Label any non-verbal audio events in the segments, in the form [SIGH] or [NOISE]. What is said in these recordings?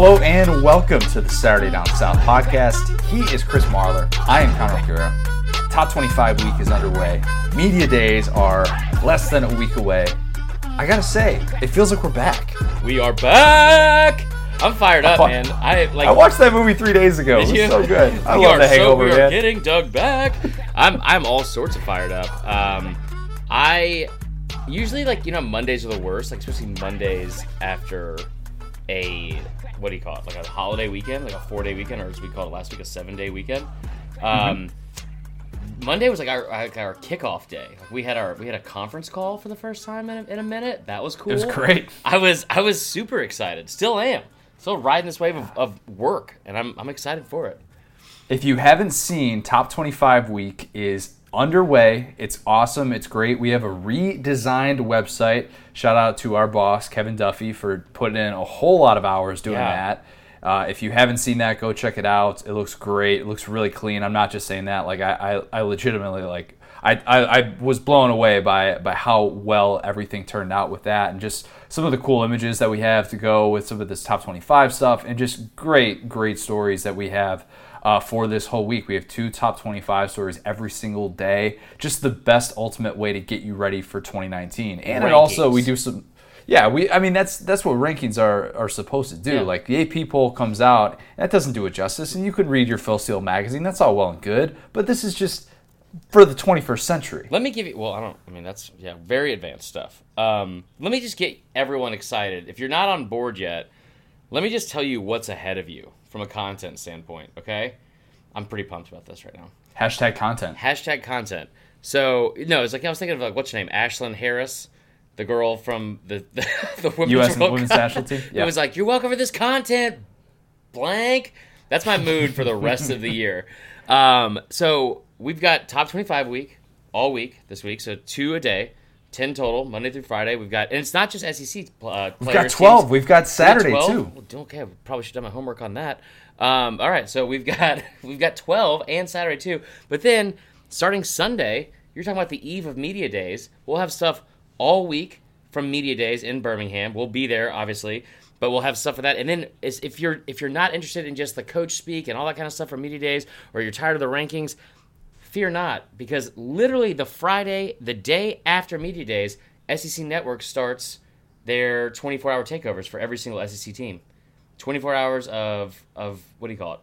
Hello and welcome to the Saturday Down South podcast. He is Chris Marler. I am Connor O'Gara. Top 25 week is underway. Media days are less than a week away. I gotta say, it feels like we're back. We are back. I'm fired up, man. I like. I watched that movie three days ago. It was you? so good. [LAUGHS] I we love are the Hangover, so, we are man. getting Doug back. I'm I'm all sorts of fired up. Um, I usually like you know Mondays are the worst, like especially Mondays after a what do you call it, like a holiday weekend, like a four day weekend, or as we called it last week, a seven day weekend. Um, Monday was like our like our kickoff day. Like we had our we had a conference call for the first time in a, in a minute. That was cool. It was great. I was I was super excited. Still am. Still riding this wave of, of work, and I'm I'm excited for it. If you haven't seen Top 25 Week is underway. It's awesome. It's great. We have a redesigned website. Shout out to our boss Kevin Duffy for putting in a whole lot of hours doing Yeah. that. Uh, if you haven't seen that, go check it out. It looks great. It looks really clean. I'm not just saying that. Like I, I, I legitimately like. I, I, I was blown away by by how well everything turned out with that, and just some of the cool images that we have to go with some of this top 25 stuff, and just great great stories that we have uh, for this whole week. We have two top 25 stories every single day. Just the best ultimate way to get you ready for 2019. And it also we do some yeah, we I mean that's that's what rankings are are supposed to do. Yeah. Like the AP poll comes out, that doesn't do it justice and you could read your Phil Steele magazine. That's all well and good, but this is just for the 21st century. Let me give you. Well, I don't. I mean, that's yeah, very advanced stuff. Um, let me just get everyone excited. If you're not on board yet, let me just tell you what's ahead of you from a content standpoint. Okay, I'm pretty pumped about this right now. Hashtag content. Hashtag content. So no, it's like I was thinking of like what's your name, Ashlyn Harris, the girl from the the, [LAUGHS] the women's, U.S. World women's Cup. national team? Yeah. It was like you're welcome for this content, blank. That's my mood for the rest of the year. Um, so we've got top 25 week all week this week, so two a day, 10 total, Monday through Friday. We've got, and it's not just SEC uh, We've got 12. teams. We've got Saturday 12? too. Well, okay, we probably should have done my homework on that. Um, all right, so we've got [LAUGHS] we've got twelve and Saturday too. But then starting Sunday, you're talking about the eve of media days. We'll have stuff all week from media days in Birmingham. We'll be there, obviously, but we'll have stuff for that. And then if you're if you're not interested in just the coach speak and all that kind of stuff for media days, or you're tired of the rankings, fear not, because literally the Friday, the day after media days, SEC Network starts their 24-hour takeovers for every single SEC team. 24 hours of of what do you call it?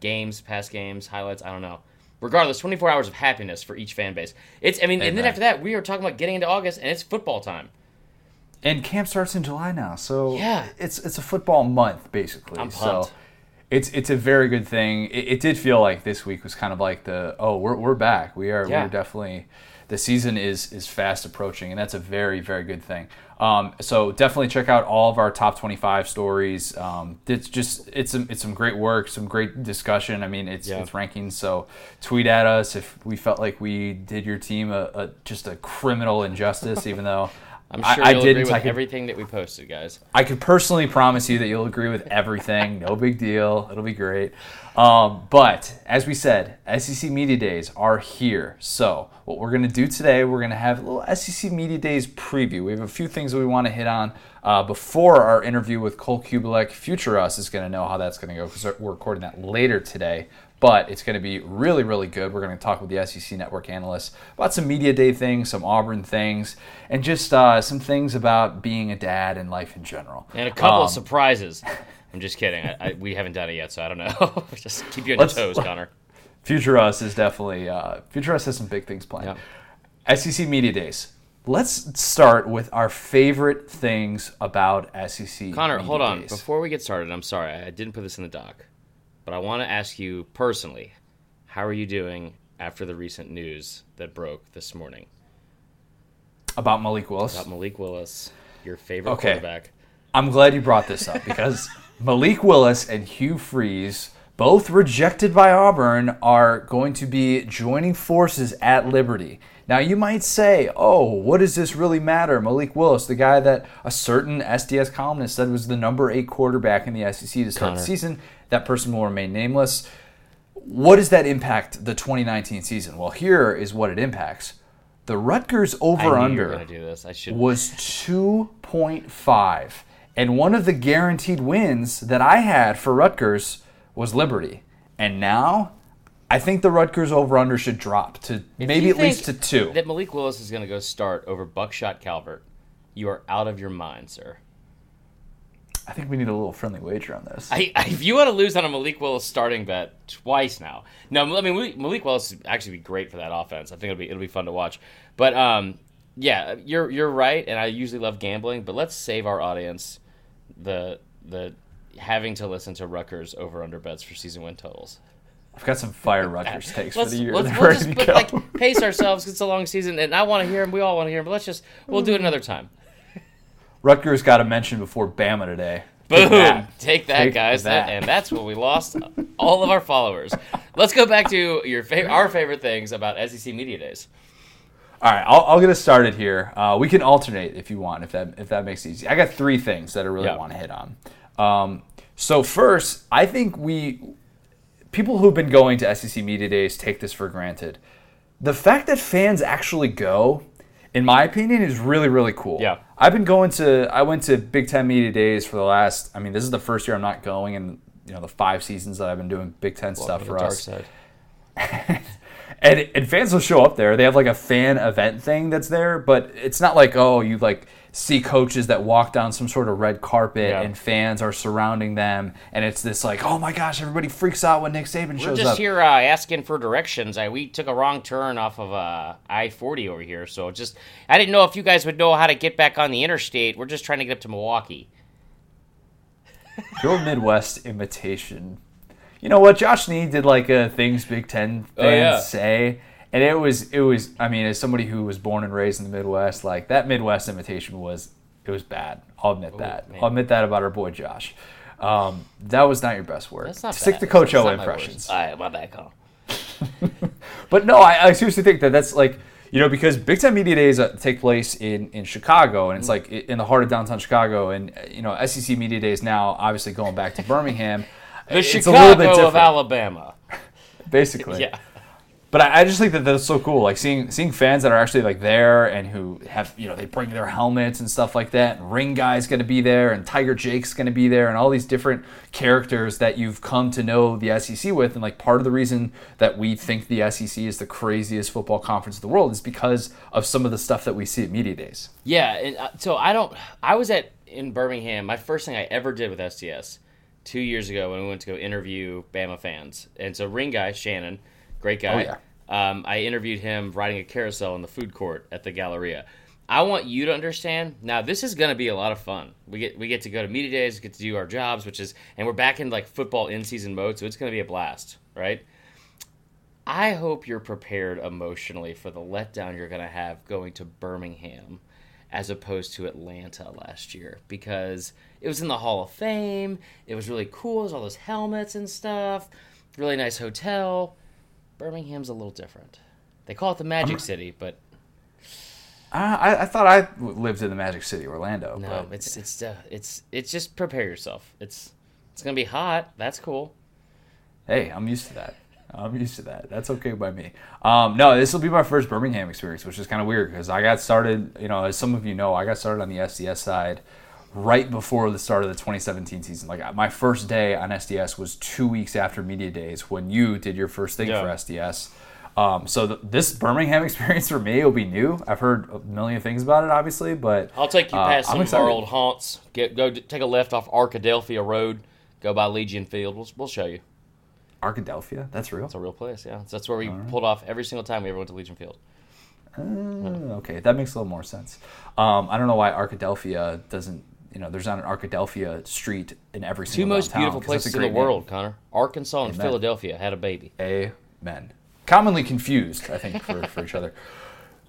Games, past games, highlights. I don't know. Regardless, 24 hours of happiness for each fan base. It's. I mean, and then Amen. after that, we are talking about getting into August, and it's football time. And camp starts in July now, so Yeah. it's it's a football month basically. I'm so pumped. It's it's a very good thing. It, it did feel like this week was kind of like the oh we're we're back. We are Yeah. we're definitely the season is is fast approaching, and that's a very very good thing. Um, so definitely check out all of our top 25 stories. Um, it's just it's some it's some great work, some great discussion. I mean it's Yeah. it's rankings. So tweet at us if we felt like we did your team a, a just a criminal injustice, even though. I'm sure I you'll agree didn't. with I could- everything that we posted, guys. I could personally promise you that you'll agree with everything. No big deal. It'll be great. Um, but as we said, SEC Media Days are here. So what we're going to do today, we're going to have a little SEC Media Days preview. We have a few things that we want to hit on uh, before our interview with Cole Cubelic. Future Us is going to know how that's going to go because we're recording that later today. But it's going to be really, really good. We're going to talk with the SEC Network analysts about some Media Day things, some Auburn things, and just uh, some things about being a dad and life in general. And a couple Um, of surprises. I'm just kidding. I, I, we haven't done it yet, so I don't know. [LAUGHS] just keep you on your toes, [LAUGHS] Connor. Future Us is definitely uh, Future Us has some big things planned. SEC Media Days. Let's start with our favorite things about SEC. Connor, hold on. Days. Before we get started, I'm sorry. I didn't put this in the doc. But I want to ask you personally, how are you doing after the recent news that broke this morning about Malik Willis. about Malik Willis, your favorite Okay. quarterback? I'm glad you brought this up because [LAUGHS] Malik Willis and Hugh Freeze, both rejected by Auburn, are going to be joining forces at Liberty. Now, you might say, oh, what does this really matter? Malik Willis, the guy that a certain SDS columnist said was the number eight quarterback in the SEC to start Connor. the season. That person will remain nameless. What does that impact the 2019 season? Well, here is what it impacts. The Rutgers over knew you were under going to do this. I should. was 2.5 And one of the guaranteed wins that I had for Rutgers was Liberty. And now I think the Rutgers over under should drop to If maybe at least to two. That Malik Willis is going to go start over Buckshot Calvert. You are out of your mind, sir. I think we need a little friendly wager on this. I, I, if you want to lose on a Malik Willis starting bet twice now, no, I mean Malik, Willis would actually be great for that offense. I think it'll be it'll be fun to watch. But um, yeah, you're you're right, and I usually love gambling, but let's save our audience the the having to listen to Rutgers over under bets for season win totals. I've got some fire Rutgers takes for Let's, the year. let's, [LAUGHS] we'll just put, like pace ourselves. It's a long season, and I want to hear them. We all want to hear them. But let's just we'll do it another time. Rutgers got a mention before Bama today. Boom! that. Take that, Take guys. that. and that's what we lost all of our followers. Let's go back to your favorite, our favorite things about SEC Media Days. All right, I'll, I'll get us started here. Uh, we can alternate if you want, if that if that makes it easy. I got three things that I really Yeah. want to hit on. Um, so first, I think we people who've been going to SEC media days take this for granted. The fact that fans actually go, in my opinion, is really really cool. Yeah. I've been going to I went to Big Ten media days for the last. I mean, this is the first year I'm not going, in you know the five seasons that I've been doing Big Ten stuff for us [LAUGHS] and, and fans will show up there. They have like a fan event thing that's there, but it's not like oh you like see coaches that walk down some sort of red carpet Yeah. and fans are surrounding them, and it's this like oh my gosh everybody freaks out when Nick Saban shows up. We're just here uh, asking for directions. I, we took a wrong turn off of uh, I forty over here, so just I didn't know if you guys would know how to get back on the interstate. We're just trying to get up to Milwaukee. Your Midwest imitation. You know what? Josh Nee did like a things Big Ten fans Oh, yeah. say. And it was, it was. I mean, as somebody who was born and raised in the Midwest, like that Midwest imitation was, it was bad. I'll admit that. man. I'll admit that about our boy Josh. Um, that was not your best work. That's not Stick bad. to Coach O impressions. All right, my bad, call. [LAUGHS] But no, I, I seriously think that that's like you know because Big Ten Media Days uh, take place in in Chicago and it's like in the heart of downtown Chicago and you know SEC Media Days now obviously going back to Birmingham. [LAUGHS] The it's Chicago a little bit of Alabama. [LAUGHS] basically. Yeah. But I, I just think that that's so cool, like seeing seeing fans that are actually like there and who have you know they bring their helmets and stuff like that. And Ring Guy's going to be there, and Tiger Jake's going to be there, and all these different characters that you've come to know the SEC with. And like part of the reason that we think the SEC is the craziest football conference in the world is because of some of the stuff that we see at media days. Yeah, and uh, so I don't. I was at in Birmingham. My first thing I ever did with SDS two years ago when we went to go interview Bama fans, and so ring guy Shannon, great guy. Oh, yeah. Um, I interviewed him riding a carousel in the food court at the Galleria. I want you to understand. Now, this is going to be a lot of fun. We get we get to go to media days, get to do our jobs, which is, and we're back in like football in season mode, so it's going to be a blast, right? I hope you're prepared emotionally for the letdown you're going to have going to Birmingham as opposed to Atlanta last year because it was in the Hall of Fame. It was really cool. There's all those helmets and stuff. Really nice hotel. Birmingham's a little different. They call it the Magic City, but I, I thought I lived in the Magic City, Orlando. no, but it's it's uh, it's it's just prepare yourself. It's it's gonna be hot. That's cool. hey, I'm used to that. I'm used to that. That's okay by me. Um, no, this will be my first Birmingham experience, which is kind of weird because I got started, you know, as some of you know, I got started on the SDS side right before the start of the 2017 season. Like my first day on SDS was two weeks after media days when you did your first thing Yeah. for SDS. Um, so th- this Birmingham [LAUGHS] experience for me will be new. I've heard a million things about it, obviously, but I'll take you uh, past I'm some of our old haunts. Get go d- take a left off Arkadelphia Road. Go by Legion Field. We'll, we'll show you. Arkadelphia. That's real. It's a real place. Yeah, that's where we pulled off every single time we ever went to Legion Field. Uh, okay, that makes a little more sense. Um, I don't know why Arkadelphia doesn't. You know, there's not an Arkadelphia street in every Two single most downtown, beautiful places in the great name. world, Connor. Arkansas and Amen. Philadelphia had a baby. Amen. Commonly confused, I think, for, for each other.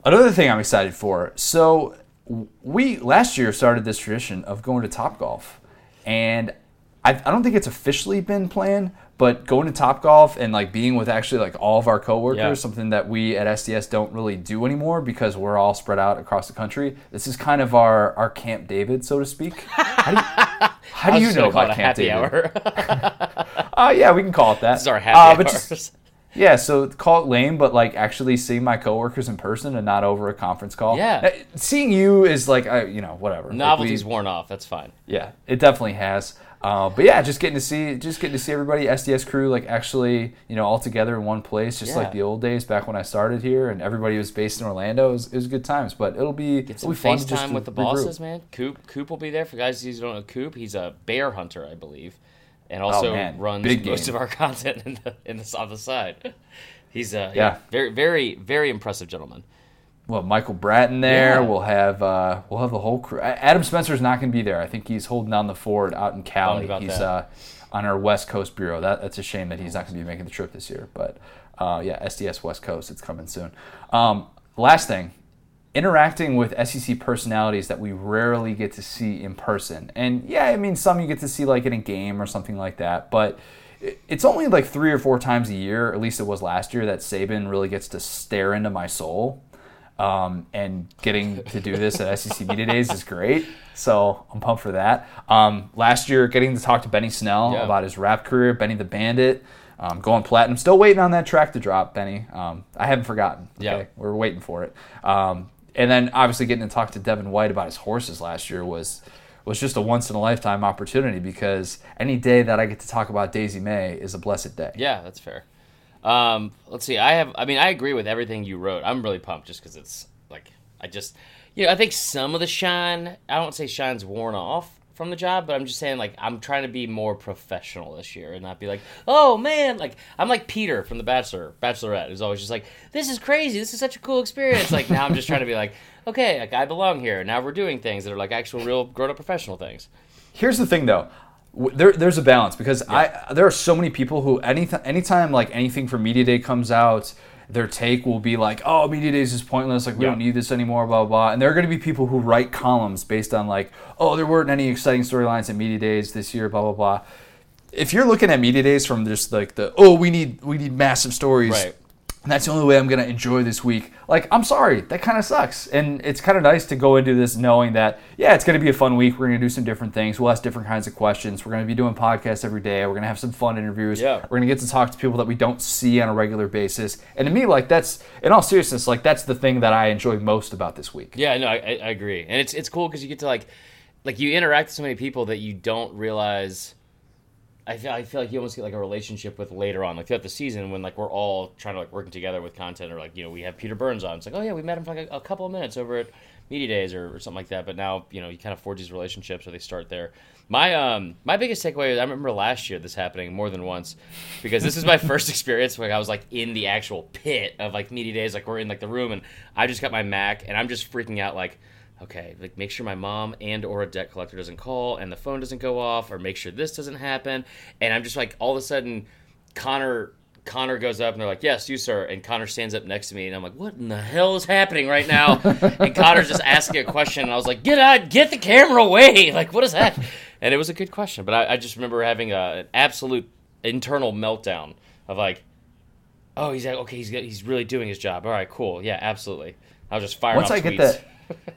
Another thing I'm excited for. So we last year started this tradition of going to Top Golf, and I, I don't think it's officially been planned, but going to Top Golf and like being with actually like all of our coworkers, Yeah. something that we at SDS don't really do anymore because we're all spread out across the country. This is kind of our our Camp David, so to speak. How do you, [LAUGHS] how do you know about Camp happy David? hour? [LAUGHS] Uh, yeah, we can call it that. this is our happy uh, hours. just, Yeah, so call it lame, but like actually seeing my coworkers in person and not over a conference call. Yeah. Uh, seeing you is like, uh, you know, whatever. Like, we- Novelty's worn off. That's fine. yeah, it definitely has. Uh, but yeah, just getting to see, just getting to see everybody, SDS crew, like actually, you know, all together in one place, just Yeah. like the old days back when I started here, and everybody was based in Orlando. It was, it was good times, but it'll be Get it'll be fun to just FaceTime with the regroup. bosses, man. Coop, Coop will be there. For guys who don't know Coop, he's a bear hunter, I believe, and also Oh, runs Big most game. of our [LAUGHS] content in the in the on the side. He's uh, yeah, Yeah. very very very impressive gentleman. Well, Michael Bratton there. Yeah. We'll have uh, we'll have the whole crew. Adam Spencer's not going to be there. I think he's holding down the fort out in Cali. He's uh, on our West Coast bureau. That, that's a shame that he's not going to be making the trip this year. But uh, yeah, SDS West Coast, it's coming soon. Um, last thing, interacting with SEC personalities that we rarely get to see in person. And yeah, I mean, some you get to see like in a game or something like that, but it's only like three or four times a year, at least it was last year, that Saban really gets to stare into my soul. Um, and getting to do this at SEC Media Days is great. So I'm pumped for that. Um, last year, getting to talk to Benny Snell Yeah. about his rap career, Benny the Bandit, um, going platinum. Still waiting on that track to drop, Benny. Um, I haven't forgotten. Okay? Yeah. We're waiting for it. Um, and then obviously getting to talk to Devin White about his horses last year was was just a once in a lifetime opportunity because any day that I get to talk about Daisy May is a blessed day. Yeah, that's fair. Um, let's see. I have. I mean, I agree with everything you wrote. I'm really pumped just because it's like I just, you know, I think some of the shine. I don't say shine's worn off from the job, but I'm just saying like I'm trying to be more professional this year and not be like, oh man, like I'm like Peter from The Bachelor, Bachelorette, who's always just like, this is crazy. This is such a cool experience. Like now I'm just trying to be like, okay, like I belong here. Now we're doing things that are like actual, real, grown up professional things. Here's the thing, though. There, there's a balance because I there are so many people who any anytime like anything for media day comes out, their take will be like, "Oh, media days is pointless. Like we Yeah. don't need this anymore." Blah blah. blah. And there are going to be people who write columns based on like, "Oh, there weren't any exciting storylines at media days this year." Blah blah blah. If you're looking at media days from just like the, "Oh, we need we need massive stories," Right. And that's the only way I'm going to enjoy this week. Like, I'm sorry, that kind of sucks. And it's kind of nice to go into this knowing that, yeah, it's going to be a fun week. We're going to do some different things. We'll ask different kinds of questions. We're going to be doing podcasts every day. We're going to have some fun interviews. Yeah. We're going to get to talk to people that we don't see on a regular basis. And to me, like, that's, in all seriousness, like, that's the thing that I enjoy most about this week. Yeah, no, I, I I agree, and it's it's cool because you get to like, like you interact with so many people that you don't realize. I feel I feel like you almost get like a relationship with later on, like throughout the season when like we're all trying to like working together with content, or like you know we have Peter Burns on. It's like oh yeah, we met him for like a, a couple of minutes over at media days or, or something like that. But now you know you kind of forge these relationships, or they start there. My um my biggest takeaway is I remember last year this happening more than once because this is my [LAUGHS] first experience where I was like in the actual pit of like media days, like we're in like the room and I just got my Mac and I'm just freaking out like okay, like make sure my mom and or a debt collector doesn't call and the phone doesn't go off, or make sure this doesn't happen. And I'm just like, all of a sudden, Connor Connor goes up and they're like, "Yes, you sir." And Connor stands up next to me, and I'm like, "What in the hell is happening right now?" [LAUGHS] and Connor's just asking a question, and I was like, "Get out! Get the camera away! [LAUGHS] Like, what is that?" And it was a good question, but I, I just remember having a, an absolute internal meltdown of like, "Oh, he's like, okay, he's he's really doing his job. All right, cool, yeah, absolutely." I was just firing Once I get tweets. that,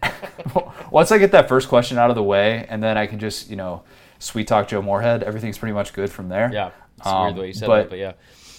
[LAUGHS] once I get that first question out of the way, and then I can just, you know, sweet talk Joe Moorhead, everything's pretty much good from there. Yeah, it's Um, weird the way you said but- that, but yeah.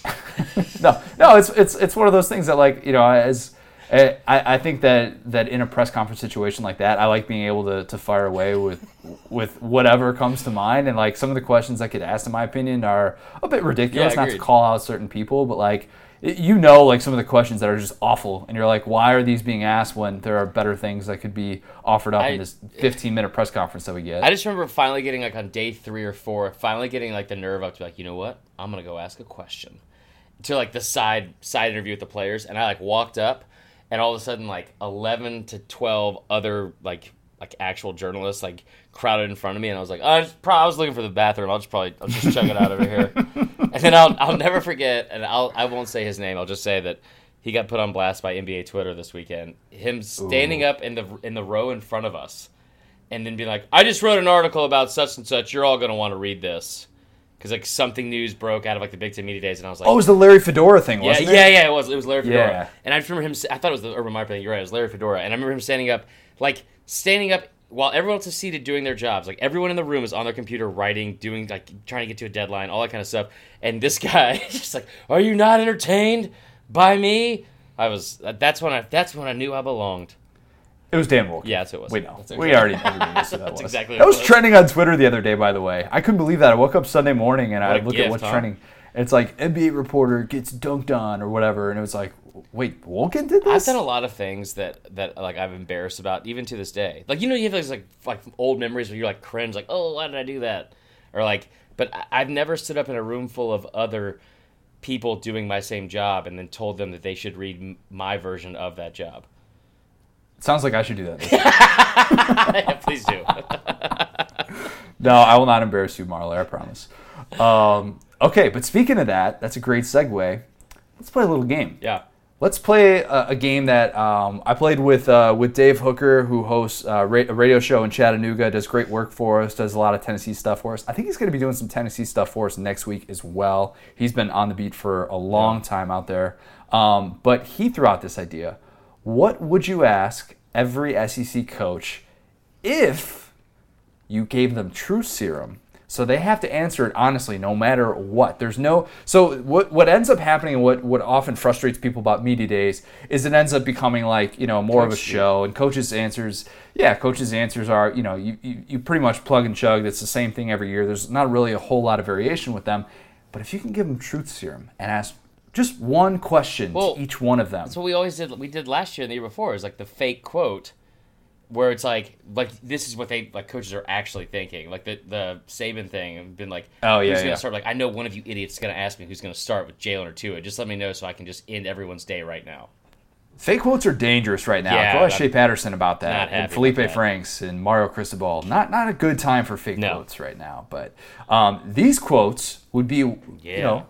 [LAUGHS] no, no, it's it's it's one of those things that like you know as I, I think that that in a press conference situation like that, I like being able to, to fire away with with whatever comes to mind, and like some of the questions I get asked, in my opinion, are a bit ridiculous. Yeah, not to call out certain people, but like you know, like some of the questions that are just awful, and you're like, why are these being asked when there are better things that could be offered up I- in this 15 minute press conference that we get? I just remember finally getting like on day three or four, finally getting like the nerve up to be like, you know what? I'm gonna go ask a question to like the side side interview with the players, and I like walked up, and all of a sudden like 11 to 12 other like like actual journalists like crowded in front of me, and I was like, I, just, pro- I was looking for the bathroom. I'll just probably I'll just check it out over here, [LAUGHS] and then I'll I'll never forget, and I'll I won't say his name. I'll just say that. He got put on blast by NBA Twitter this weekend. Him standing up in the in the row in front of us, and then being like, "I just wrote an article about such and such. You're all gonna want to read this." Because like something news broke out of like the Big Ten media days, and I was like, oh, it was the Larry Fedora thing, yeah, wasn't yeah, it? yeah, it was. It was Larry Fedora. Yeah. And I just remember him. I thought it was the Urban Meyer thing. You're right. It was Larry Fedora. And I remember him standing up, like standing up while everyone else is seated doing their jobs, like everyone in the room is on their computer writing, doing like trying to get to a deadline, all that kind of stuff. And this [LAUGHS] guy is just like, "Are you not entertained by me?" I was. That's when I. That's when I knew I belonged. It was Dan Wolken. Yeah, that's who it was. Wait, no. That's We exactly- already everybody knows who that [LAUGHS] That's was. exactly That what was it was. trending on Twitter the other day, by the way. I couldn't believe that. I woke up Sunday morning and I a look at gift, what's huh? trending. It's like NBA reporter gets dunked on or whatever, and it was like, wait, Wolken did this? I've this? done a lot of things that that like I'm embarrassed about, even to this day. Like you know, you have those like like old memories where you're like cringe, like oh, why did I do that? Or like, but I- I've never stood up in a room full of other people doing my same job and then told them that they should read m- my version of that job. Sounds like I should do that. [LAUGHS] Please do. [LAUGHS] no, I will not embarrass you, Marla. I promise. Um, okay, but speaking of that, that's a great segue. Let's play a little game. yeah. Let's play a, a game that um, I played with uh, with Dave Hooker, who hosts uh, ra- a radio show in Chattanooga, does great work for us, does a lot of Tennessee stuff for us. I think he's going to be doing some Tennessee stuff for us next week as well. He's been on the beat for a long time out there. Um, but he threw out this idea: What would you ask every SEC coach if you gave them true serum. So they have to answer it honestly, no matter what. There's no so what what ends up happening and what, what often frustrates people about media days is it ends up becoming like, you know, more of a Coach show and coaches' answers yeah, coaches' answers are, you know, you, you, you pretty much plug and chug. That's the same thing every year. There's not really a whole lot of variation with them. But if you can give them truth serum and ask just one question Well, to each one of them. That's what we always did. We did last year and the year before. Is like the fake quote, where it's like, like this is what they like coaches are actually thinking. Like the the Saban thing, been like, Oh, yeah, who's gonna yeah. start? Like I know one of you idiots is gonna ask me who's gonna start with Jalen or Tua. Just let me know so I can just end everyone's day right now. Fake quotes are dangerous right now. Yeah, Go ask Shea Patterson about that. And Feleipe that. Franks and Mario Cristobal. Not not a good time for fake No. quotes right now. But um, these quotes would be, you Yeah. know,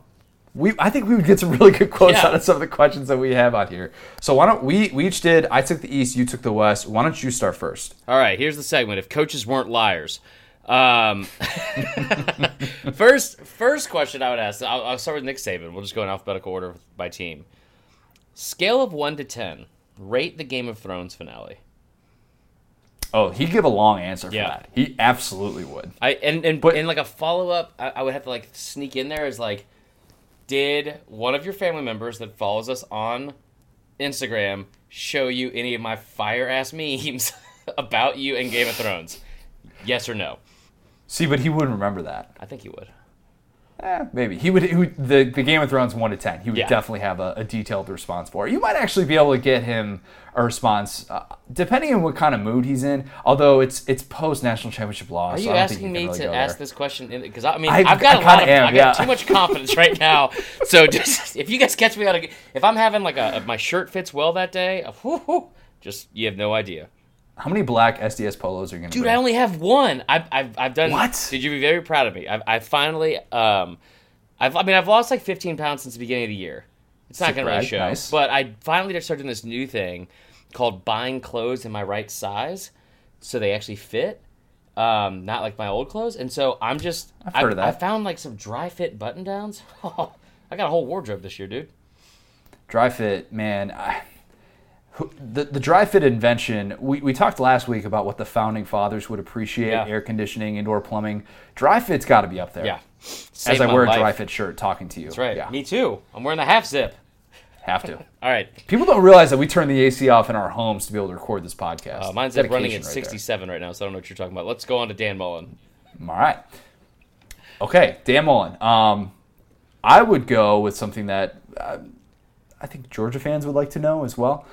we I think we would get some really good quotes Yeah. out of some of the questions that we have on here. So why don't we we each did? I took the East, you took the West. Why don't you start first? All right, here's the segment. If coaches weren't liars. Um, [LAUGHS] first, first question I would ask. I'll, I'll start with Nick Saban. We'll just go in alphabetical order by team. Scale of one to ten. Rate the Game of Thrones finale. Oh, he'd give a long answer for Yeah. that. He absolutely would. I and and, But- and like a follow up, I, I would have to like sneak in there is like, did one of your family members that follows us on Instagram show you any of my fire ass [LAUGHS] memes [LAUGHS] about you and Game of Thrones? Yes or no? See, but he wouldn't remember that. I think he would. Eh, maybe he would. He would the, the Game of Thrones one to ten. He would Yeah. definitely have a, a detailed response for it. You might actually be able to get him a response, uh, depending on what kind of mood he's in. Although it's it's post national championship loss. Are so you I don't think asking me really to ask there. this question? Because I mean, I- have got I a lot of, am, I got yeah. too much confidence right now. So [LAUGHS] just if you guys catch me out, of, if I'm having like a my shirt fits well that day, [LAUGHS] whoo, whoo, just you have no idea. How many black SDS polos are you gonna? Dude, bring? I only have one. I've, I've, I've done. What? Did you be very proud of me? I've, I finally, um, I've, I mean, I've lost like 15 pounds since the beginning of the year. It's not going to really show. nice. But I finally just started doing this new thing called buying clothes in my right size so they actually fit. Um, not like my old clothes. And so I'm just, I've I, heard of that. I found like some dry fit button downs. [LAUGHS] I got a whole wardrobe this year, dude. dry fit, man. I, the the dry fit invention. We, we talked last week about what the founding fathers would appreciate: Yeah. air conditioning, indoor plumbing. Dry fit's got to be up there. Yeah. As I wear a life. dry fit shirt, talking to you. That's right. Yeah. Me too. I'm wearing the half zip. Have to. [LAUGHS] All right. People don't realize that we turn the AC off in our homes to be able to record this podcast. Uh, mine's up running at right there. 67 right now, so I don't know what you're talking about. Let's go on to Dan Mullen. All right. Okay, Dan Mullen. Um, I would go with something that uh, I think Georgia fans would like to know as well.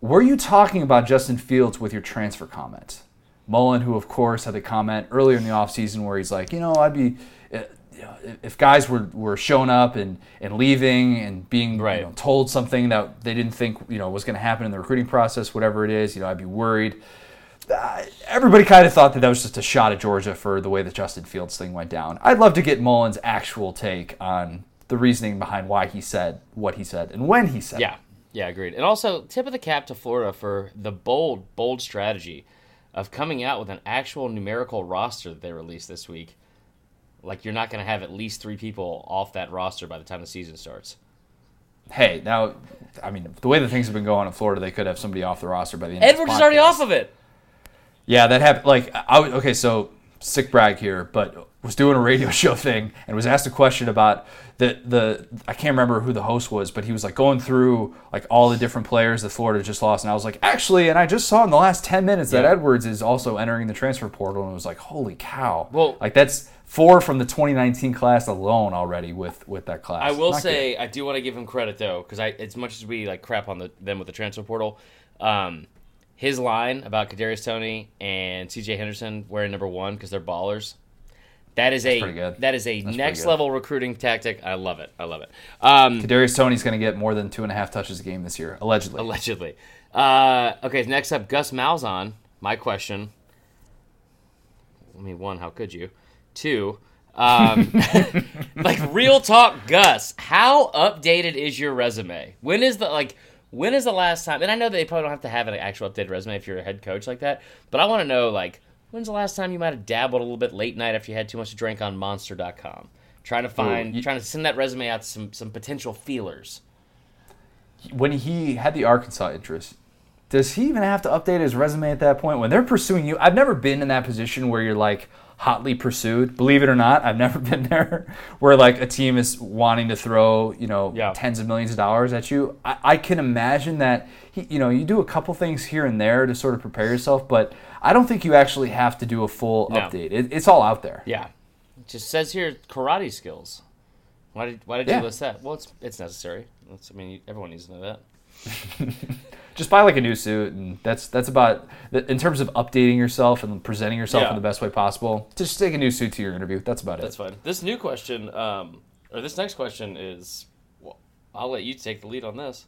Were you talking about Justin Fields with your transfer comment? Mullen, who of course had the comment earlier in the offseason where he's like, you know, I'd be, uh, you know, if guys were, were showing up and, and leaving and being you know, told something that they didn't think you know was going to happen in the recruiting process, whatever it is, you know, I'd be worried uh, everybody kind of thought that that was just a shot at Georgia for the way the Justin Fields thing went down. I'd love to get Mullen's actual take on the reasoning behind why he said what he said and when he said it. Yeah, agreed. And also, tip of the cap to Florida for the bold, bold strategy of coming out with an actual numerical roster that they released this week. Like, you're not going to have at least three people off that roster by the time the season starts. Hey, now, I mean, the way that things have been going in Florida, they could have somebody off the roster by the end. of the. Edwards is already off of it. Yeah, that happened. Like I was okay. So sick brag here, but was doing a radio [LAUGHS] show thing and was asked a question about the the I can't remember who the host was, but he was like going through like all the different players that Florida just lost, and I was like, actually, and I just saw in the last ten minutes that Yeah. Edwards is also entering the transfer portal, and it was like, holy cow! Well- like that's four from the 2019 class alone already with with that class. I will Not say I do want to give him credit though, because I as much as we like crap on the, them with the transfer portal, um, his line about Kadarius Toney and C.J. Henderson wearing number one because they're ballers. That is pretty a good. that is a pretty next level recruiting tactic. I love it. I love it. Um, good. Darius Toney's going to get more than two and a half touches a game this year, allegedly. allegedly. Uh, okay, next up, Gus Malzahn. My question. I mean, one, how could you? Two, um, [LAUGHS] [LAUGHS] like real talk, Gus. How updated is your resume? When is the like? When is the last time? And I know they probably don't have to have an actual updated resume if you're a head coach like that. But I want to know like when's the last time you might have dabbled a little bit late night after you had too much to drink on Monster.com, trying to find, you- trying to send that resume out to some some potential feelers. when he had the Arkansas interest, does he even have to update his resume at that point when they're pursuing you? I've never been in that position where you're like hotly pursued. Believe it or not, I've [LAUGHS] never been there where like a team is wanting to throw you know Yeah. tens of millions of dollars at you. I, I can imagine that he, you know you do a couple things here and there to sort of prepare yourself, but I don't think you actually have to do a full No. update. It, it's all out there. Yeah, it just says here karate skills. Why did Why did Yeah. you list that? Well, it's it's necessary. I mean, everyone needs to know that. [LAUGHS] just buy like a new suit and that's that's about in terms of updating yourself and presenting yourself Yeah. in the best way possible just take a new suit to your interview that's about That's it that's fine. This new question, um, or this next question is, well, I'll let you take the lead on this.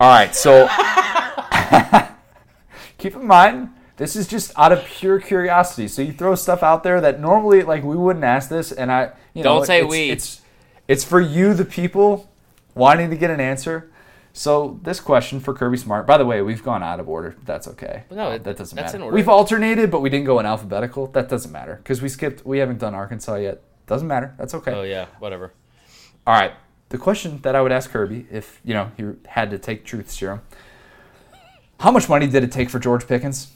all right so [LAUGHS] keep in mind this is just out of pure curiosity so you throw stuff out there that normally like we wouldn't ask this and i you know Don't say it's, we. it's it's for you the people wanting to get an answer so this question for Kirby Smart. By the way, we've gone out of order. That's okay. No, it- that doesn't matter. We've alternated, but we didn't go in alphabetical. That doesn't matter because we skipped. We haven't done Arkansas yet. Doesn't matter. That's okay. Oh yeah, whatever. All right. The question that I would ask Kirby, if you know he had to take truth serum, how much money did it take for George Pickens?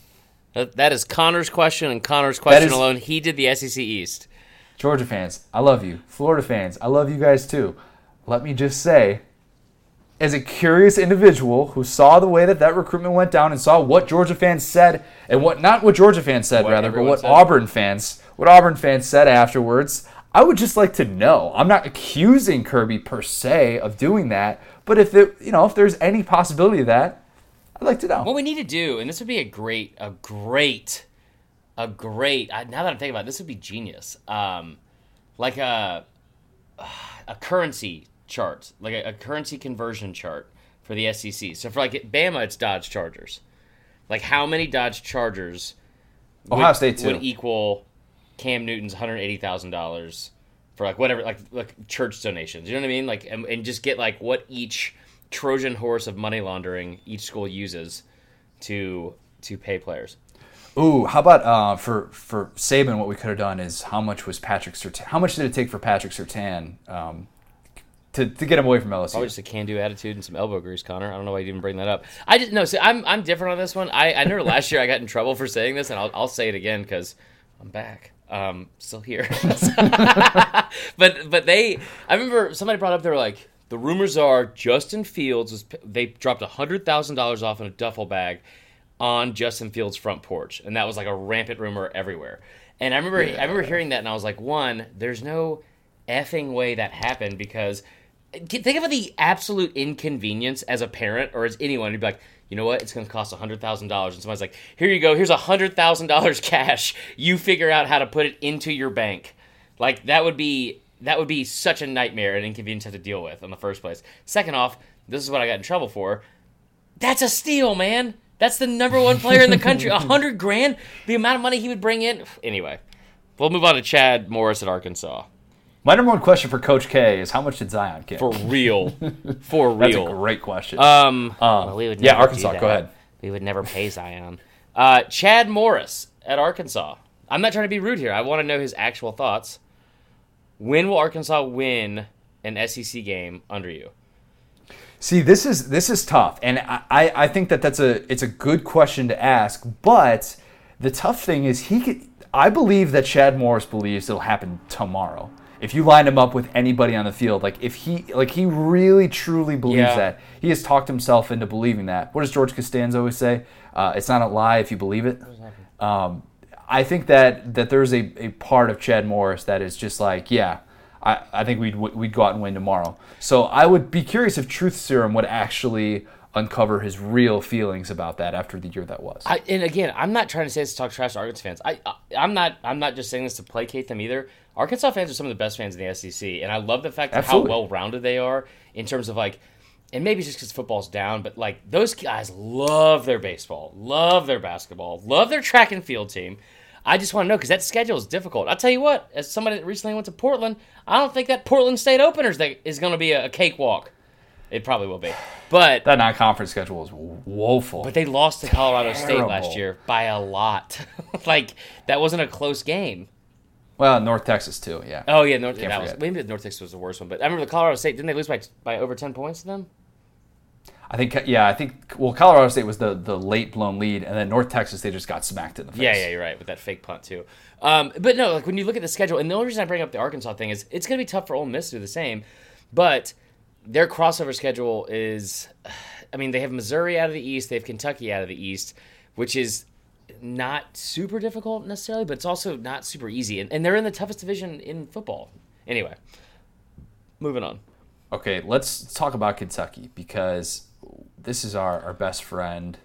That, that is Connor's question and Connor's question is- alone. He did the SEC East. Georgia fans, I love you. Florida fans, I love you guys too. Let me just say, as a curious individual who saw the way that that recruitment went down and saw what Georgia fans said and what not what Georgia fans said What rather, but what said. Auburn fans, what Auburn fans said afterwards, I would just like to know. I'm not accusing Kirby per se of doing that, but if it, you know, if there's any possibility of that, I'd like to know. What we need to do, and this would be a great, a great, a great. I, now that I'm thinking about it, this would be genius. Um, like a a currency chart, like a, a currency conversion chart for the SEC. So for like Bama, it's Dodge Chargers. Like how many Dodge Chargers Ohio would, State too. would equal Cam Newton's hundred eighty thousand dollars for like whatever, like like church donations. You know what I mean? Like and, and just get like what each Trojan horse of money laundering each school uses to to pay players. Ooh, how about uh, for for Saban? What we could have done is how much was Patrick Surtain? How much did it take for Patrick Surtain um, to, to get him away from LSU? Probably just a can-do attitude and some elbow grease, Connor. I don't know why you didn't bring that up. I just no. See, I'm I'm different on this one. I I remember last year I got in trouble for saying this, and I'll I'll say it again because I'm back. Um, still here. [LAUGHS] but but they, I remember somebody brought up. They were like, the rumors are Justin Fields was they dropped hundred thousand dollars off in a duffel bag on Justin Fields' front porch, and that was like a rampant rumor everywhere. And I remember I remember hearing that, and I was like, one, there's no effing way that happened because think about the absolute inconvenience as a parent or as anyone to be like, you know what, it's going to cost hundred thousand dollars, and somebody's like, here you go, here's hundred thousand dollars cash. You figure out how to put it into your bank. Like that would be that would be such a nightmare and inconvenience to have to deal with in the first place. Second off, this is what I got in trouble for. That's a steal, man. That's the number one player in the country. [LAUGHS] A hundred grand, the amount of money he would bring in. Anyway, we'll move on to Chad Morris at Arkansas. My number one question for Coach K is how much did Zion get? For real, [LAUGHS] for real. That's real. a great question. Um, Uh, well, we would yeah, never Arkansas. do that. Go ahead. We would never pay Zion. Uh, Chad Morris at Arkansas. I'm not trying to be rude here. I want to know his actual thoughts. When will Arkansas win an SEC game under you? See, this is this is tough, and I, I think that that's a it's a good question to ask, but The tough thing is he could. I believe that Chad Morris believes it'll happen tomorrow. If you line him up with anybody on the field, like if he, like he really truly believes Yeah. that, he has talked himself into believing that. What does George Costanza always say? Uh, it's not a lie if you believe it. Um, I think that that there's a, a part of Chad Morris that is just like, yeah, I, I think we'd we'd go out and win tomorrow. So I would be curious if Truth Serum would actually uncover his real feelings about that after the year that was. I, and again, I'm not trying to say this to talk trash to Arkansas fans. I, I I'm not I'm not just saying this to placate them either. Arkansas fans are some of the best fans in the SEC, and I love the fact that Absolutely. how well rounded they are in terms of like, and maybe just because football's down, but like those guys love their baseball, love their basketball, love their track and field team. I just want to know because that schedule is difficult. I'll tell you what, as somebody that recently went to Portland, I don't think that Portland State openers that is going to be a, a cakewalk. It probably will be, but that non-conference schedule is woeful. but they lost to Colorado State last year by a lot. [LAUGHS] like that wasn't a close game. well, North Texas too. Yeah. Oh yeah, North, was, maybe North Texas was the worst one. But I remember the Colorado State didn't they lose by by over ten points to them? I think yeah, I think well, Colorado State was the the late blown lead, and then North Texas they just got smacked in the face. Yeah, yeah, you're right with that fake punt too. Um, but no, like when you look at the schedule, and the only reason I bring up the Arkansas thing is it's going to be tough for Ole Miss to do the same. But their crossover schedule is, I mean, they have Missouri out of the East, they have Kentucky out of the East, which is not super difficult necessarily, but it's also not super easy. And, and they're in the toughest division in football. Anyway, moving on. Okay, let's talk about Kentucky because this is our, our best friend,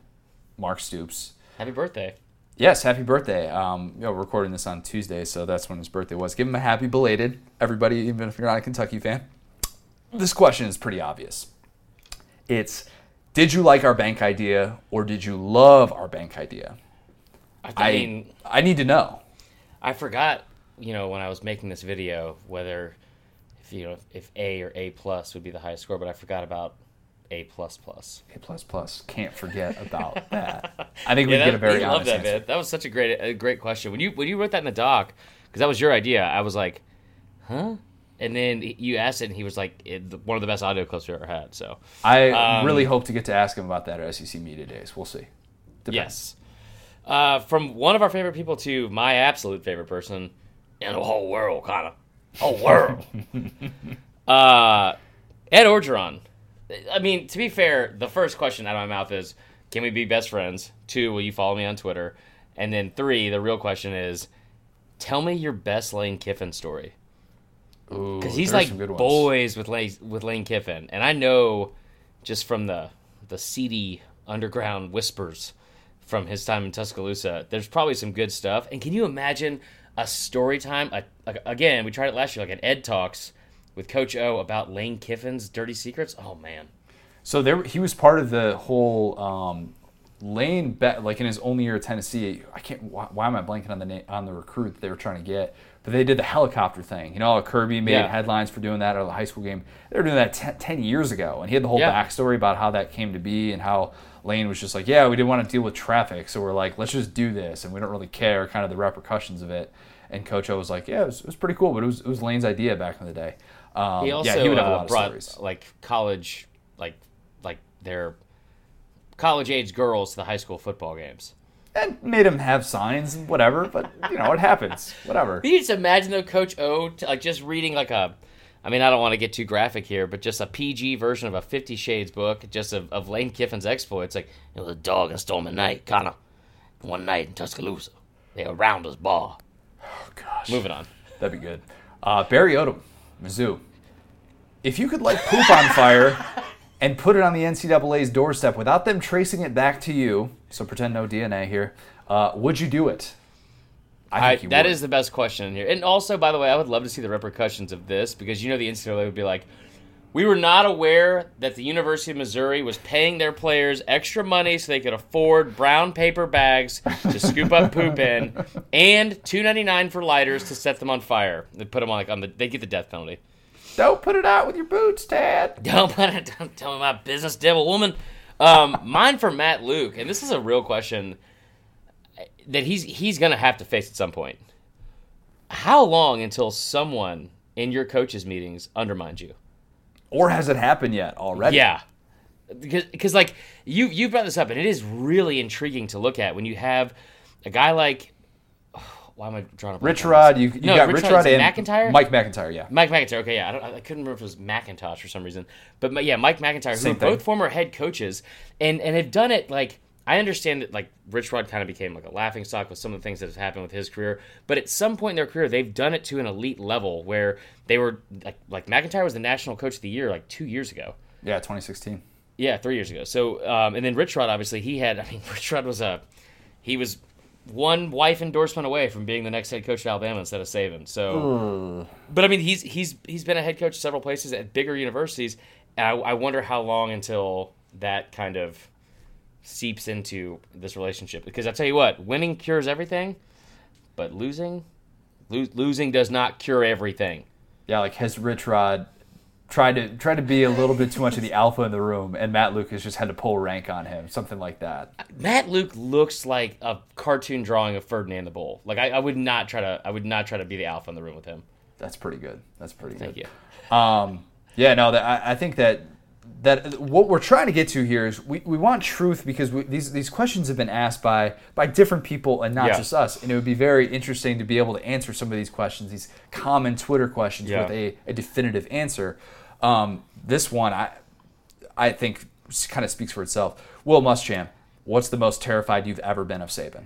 Mark Stoops. Happy birthday. Yes, happy birthday. Um, you know, we're recording this on Tuesday, so that's when his birthday was. Give him a happy belated, everybody, even if you're not a Kentucky fan. This question is pretty obvious. It's did you like our bank idea or did you love our bank idea? I, I mean, I need to know. I forgot, you know, when I was making this video whether if you know if A or A plus would be the highest score, but I forgot about A plus plus. A plus plus. Can't forget about [LAUGHS] that. I think we get a very honest that, answer. man. That was such a great a great question. When you when you wrote that in the doc, because that was your idea, I was like, huh? And then you asked it, and he was like, one of the best audio clips we ever had. So I Um, really hope to get to ask him about that at SEC Media Days. We'll see. Depends. yes, uh, from one of our favorite people to my absolute favorite person in the whole world, kind of whole world. [LAUGHS] uh, Ed Orgeron. I mean, to be fair, the first question out of my mouth is, "Can we be best friends?" Two, will you follow me on Twitter? And then three, the real question is, tell me your best Lane Kiffin story Ooh, because he's like some good ones. boys with Lane with Lane Kiffin, and I know just from the the seedy underground whispers from his time in Tuscaloosa, there's probably some good stuff. And can you imagine a story time? A, like, again, we tried it last year, like an Ed talks with Coach O about Lane Kiffin's dirty secrets. Oh man, So there, he was part of the whole um, Lane bet, like in his only year at Tennessee. I can't. Why, why am I blanking on the na- on the recruit that they were trying to get? But they did the helicopter thing. You know, Kirby made Yeah. headlines for doing that at the high school game. They were doing that te- ten years ago, and he had the whole Yeah. backstory about how that came to be and how Lane was just like, yeah, we didn't want to deal with traffic, so we're like, let's just do this, and we don't really care kind of the repercussions of it. And Coach O was like, yeah, it was, it was pretty cool, but it was, it was Lane's idea back in the day. Um, he also yeah, he would have a uh, lot of brought stories. like college, like like their college age girls to the high school football games. and made him have signs and whatever. But you know, it happens. [LAUGHS] Whatever. Can you just imagine though, Coach O, t- like just reading like a, I mean, I don't want to get too graphic here, but just a PG version of a Fifty Shades book, just of, of Lane Kiffin's exploits. Like it was a dog and stormy night, kind of one night in Tuscaloosa. They were around us bar. Oh gosh, Moving on. that'd be good. Uh, Barry Odom, Mizzou. If you could light poop on fire and put it on the NCAA's doorstep without them tracing it back to you, so pretend no DNA here, uh, would you do it? I, you that is the best question in here. And also, by the way, I would love to see the repercussions of this because you know the NCAA would be like, we were not aware that the University of Missouri was paying their players extra money so they could afford brown paper bags to scoop up poop in, and two ninety nine for lighters to set them on fire. They put them on like on the they get the death penalty. Don't put it out with your boots, Ted. [LAUGHS] Don't put it. Don't tell me my business, devil woman. Um, mine for Matt Luke, and this is a real question that he's he's gonna have to face at some point. How long until someone in your coaches meetings undermines you? Or has it happened yet already? Yeah, because because like you you brought this up, and it is really intriguing to look at when you have a guy like why am I drawing a blank Rich Rod, you, you No, got Rich Rod, Rod and MacIntyre? Mike MacIntyre, yeah. Mike MacIntyre. Okay, yeah, I, don't, I couldn't remember if it was McIntosh for some reason, but yeah, Mike MacIntyre, who Same are thing. both former head coaches, and and have done it like I understand that like Rich Rod kind of became like a laughing stock with some of the things that have happened with his career, but at some point in their career, they've done it to an elite level where they were like like MacIntyre was the national coach of the year like two years ago. Yeah, 2016. Yeah, three years ago. So, um, and then Rich Rod, obviously, he had. I mean, [LAUGHS] Rich Rod was a, he was one wife endorsement away from being the next head coach of Alabama instead of Saban. So, hmm. but I mean, he's he's he's been a head coach several places at bigger universities. And I, I wonder how long until that kind of seeps into this relationship. Because I tell you what, winning cures everything, but losing, lo- losing does not cure everything. Yeah, like has Rich Rod tried to tried to be a little bit too much of the alpha in the room, and Matt Luke just had to pull rank on him, something like that. Matt Luke looks like a cartoon drawing of Ferdinand the Bull. Like I, I would not try to I would not try to be the alpha in the room with him. That's pretty good. That's pretty good. Thank you. Um, yeah, no, that, I, I think that that what we're trying to get to here is we, we want truth because we, these these questions have been asked by by different people and not Yeah. just us, and it would be very interesting to be able to answer some of these questions, these common Twitter questions Yeah. with a, a definitive answer. Um, this one, I I think kind of speaks for itself. Will Muschamp, what's the most terrified you've ever been of Saban?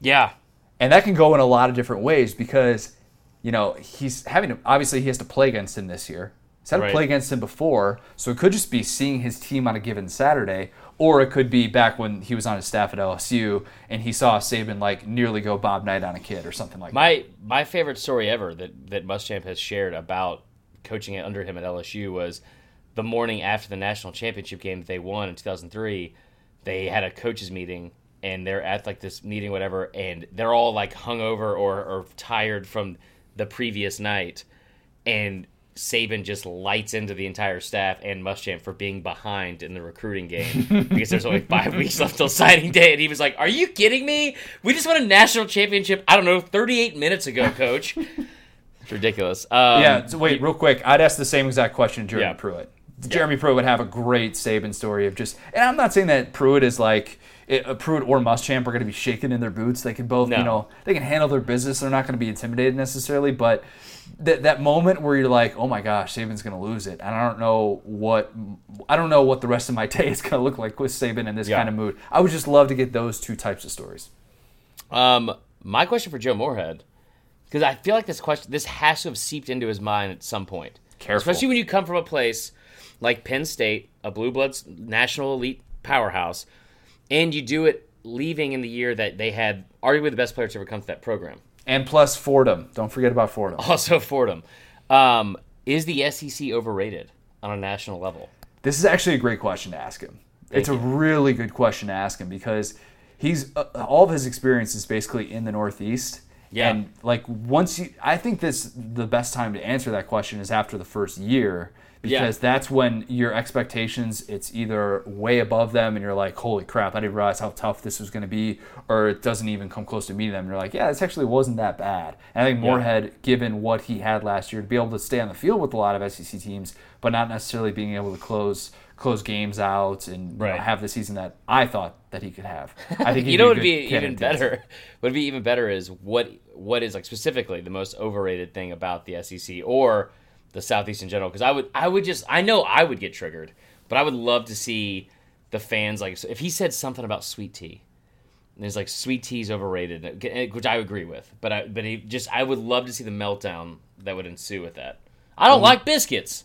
Yeah. And that can go in a lot of different ways because, you know, he's having to, obviously he has to play against him this year. He's had to play against him before, so it could just be seeing his team on a given Saturday, or it could be back when he was on his staff at LSU and he saw Saban like nearly go Bob Knight on a kid or something like that. My my favorite story ever that that Muschamp has shared about coaching it under him at LSU was the morning after the national championship game that they won in 2003. They had a coaches meeting and they're at like this meeting whatever and they're all like hungover or or tired from the previous night and Saban just lights into the entire staff and Muschamp for being behind in the recruiting game [LAUGHS] because there's only five weeks left till signing day, and he was like, "Are you kidding me? We just won a national championship. I don't know, 38 minutes ago, Coach. It's ridiculous." Um, yeah, so wait, real quick. I'd ask the same exact question to Jeremy Yeah. Pruitt. Jeremy Pruitt would have a great Saban story of just, and I'm not saying that Pruitt is like, it, Pruitt or Muschamp are going to be shaking in their boots. They can both, No. you know, they can handle their business. They're not going to be intimidated necessarily, but that that moment where you're like, oh my gosh, Saban's going to lose it, and I don't know what, I don't know what the rest of my [LAUGHS] day is going to look like with Saban in this Yeah. kind of mood. I would just love to get those two types of stories. Um, my question for Joe Moorhead, because I feel like this question, this has to have seeped into his mind at some point. Careful. Especially when you come from a place like Penn State, a blue bloods national elite powerhouse, and you do it leaving in the year that they had arguably the best player to ever come to that program. And plus Fordham, don't forget about Fordham. [LAUGHS] Also Fordham. Um, is the SEC overrated on a national level? This is actually a great question to ask him. it's a really good question to ask him because he's uh, all of his experience is basically in the Northeast. Yeah. And like once you, I think this the best time to answer that question is after the first year because that's when your expectations it's either way above them and you're like holy crap I didn't realize how tough this was going to be or it doesn't even come close to meeting them and you're like yeah this actually wasn't that bad and I think Moorhead given what he had last year to be able to stay on the field with a lot of SEC teams but not necessarily being able to close close games out and Right. have the season that I thought that he could have I think [LAUGHS] you know what would be even candidate to answer. better? Would be even better is what what is like specifically the most overrated thing about the SEC or the Southeast in general? Because I would I would just I know I would get triggered, but I would love to see the fans like if he said something about sweet tea. And there's like sweet tea's overrated, which I agree with. But I but he just I would love to see the meltdown that would ensue with that. I don't mm-hmm. like biscuits.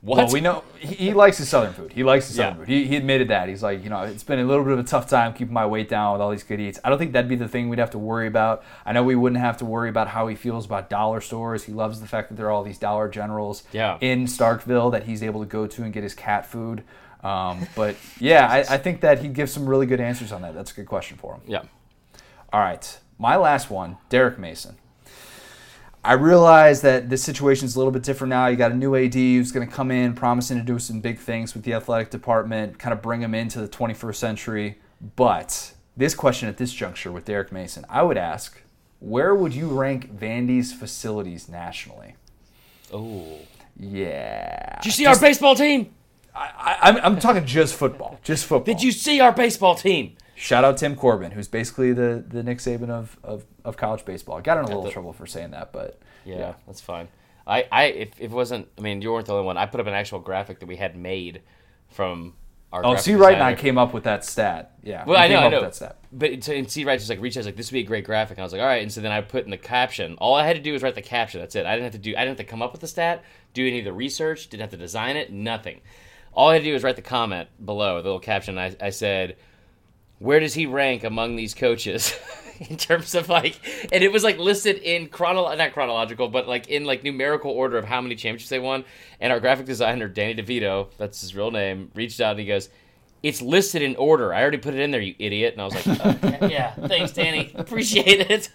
What? Well, we know he, he likes his southern food. He likes his southern Yeah. food. He, he admitted that. He's like, you know, it's been a little bit of a tough time keeping my weight down with all these good eats. I don't think that'd be the thing we'd have to worry about. I know we wouldn't have to worry about how he feels about dollar stores. He loves the fact that there are all these Dollar Generals Yeah. in Starkville that he's able to go to and get his cat food. Um, but yeah, I, I think that he'd give some really good answers on that. That's a good question for him. yeah. All right. My last one, Derek Mason. I realize that this situation is a little bit different now. You got a new AD who's going to come in, promising to do some big things with the athletic department, kind of bring him into the 21st century. But this question at this juncture with Derek Mason, I would ask, where would you rank Vandy's facilities nationally? Oh. Yeah. Did you see our baseball team? I, I'm, I'm talking just football. Just football. Did you see our baseball team? Shout out Tim Corbin, who's basically the, the Nick Saban of, of, of college baseball. I got in a little the- trouble for saying that, but Yeah, that's fine. I, I if, if it wasn't, I mean, you weren't the only one. I put up an actual graphic that we had made from our. Oh, C. Wright and I came up with that stat. Yeah. Well, we I know, came I up know. with that stat. But so, and C. Wright just like reached out, like, "This would be a great graphic." And I was like, "All right." And so then I put in the caption. All I had to do was write the caption. That's it. I didn't have to do. I didn't have to come up with the stat, do any of the research. Didn't have to design it. Nothing. All I had to do was write the comment below, the little caption. I, I said, "Where does he rank among these coaches?" [LAUGHS] in terms of like, and it was like listed in chronolo- not chronological, but like in like numerical order of how many championships they won. And our graphic designer Danny DeVito, that's his real name, reached out and he goes, "It's listed in order. I already put it in there, you idiot." And I was like, okay, [LAUGHS] "Yeah, thanks, Danny. Appreciate it."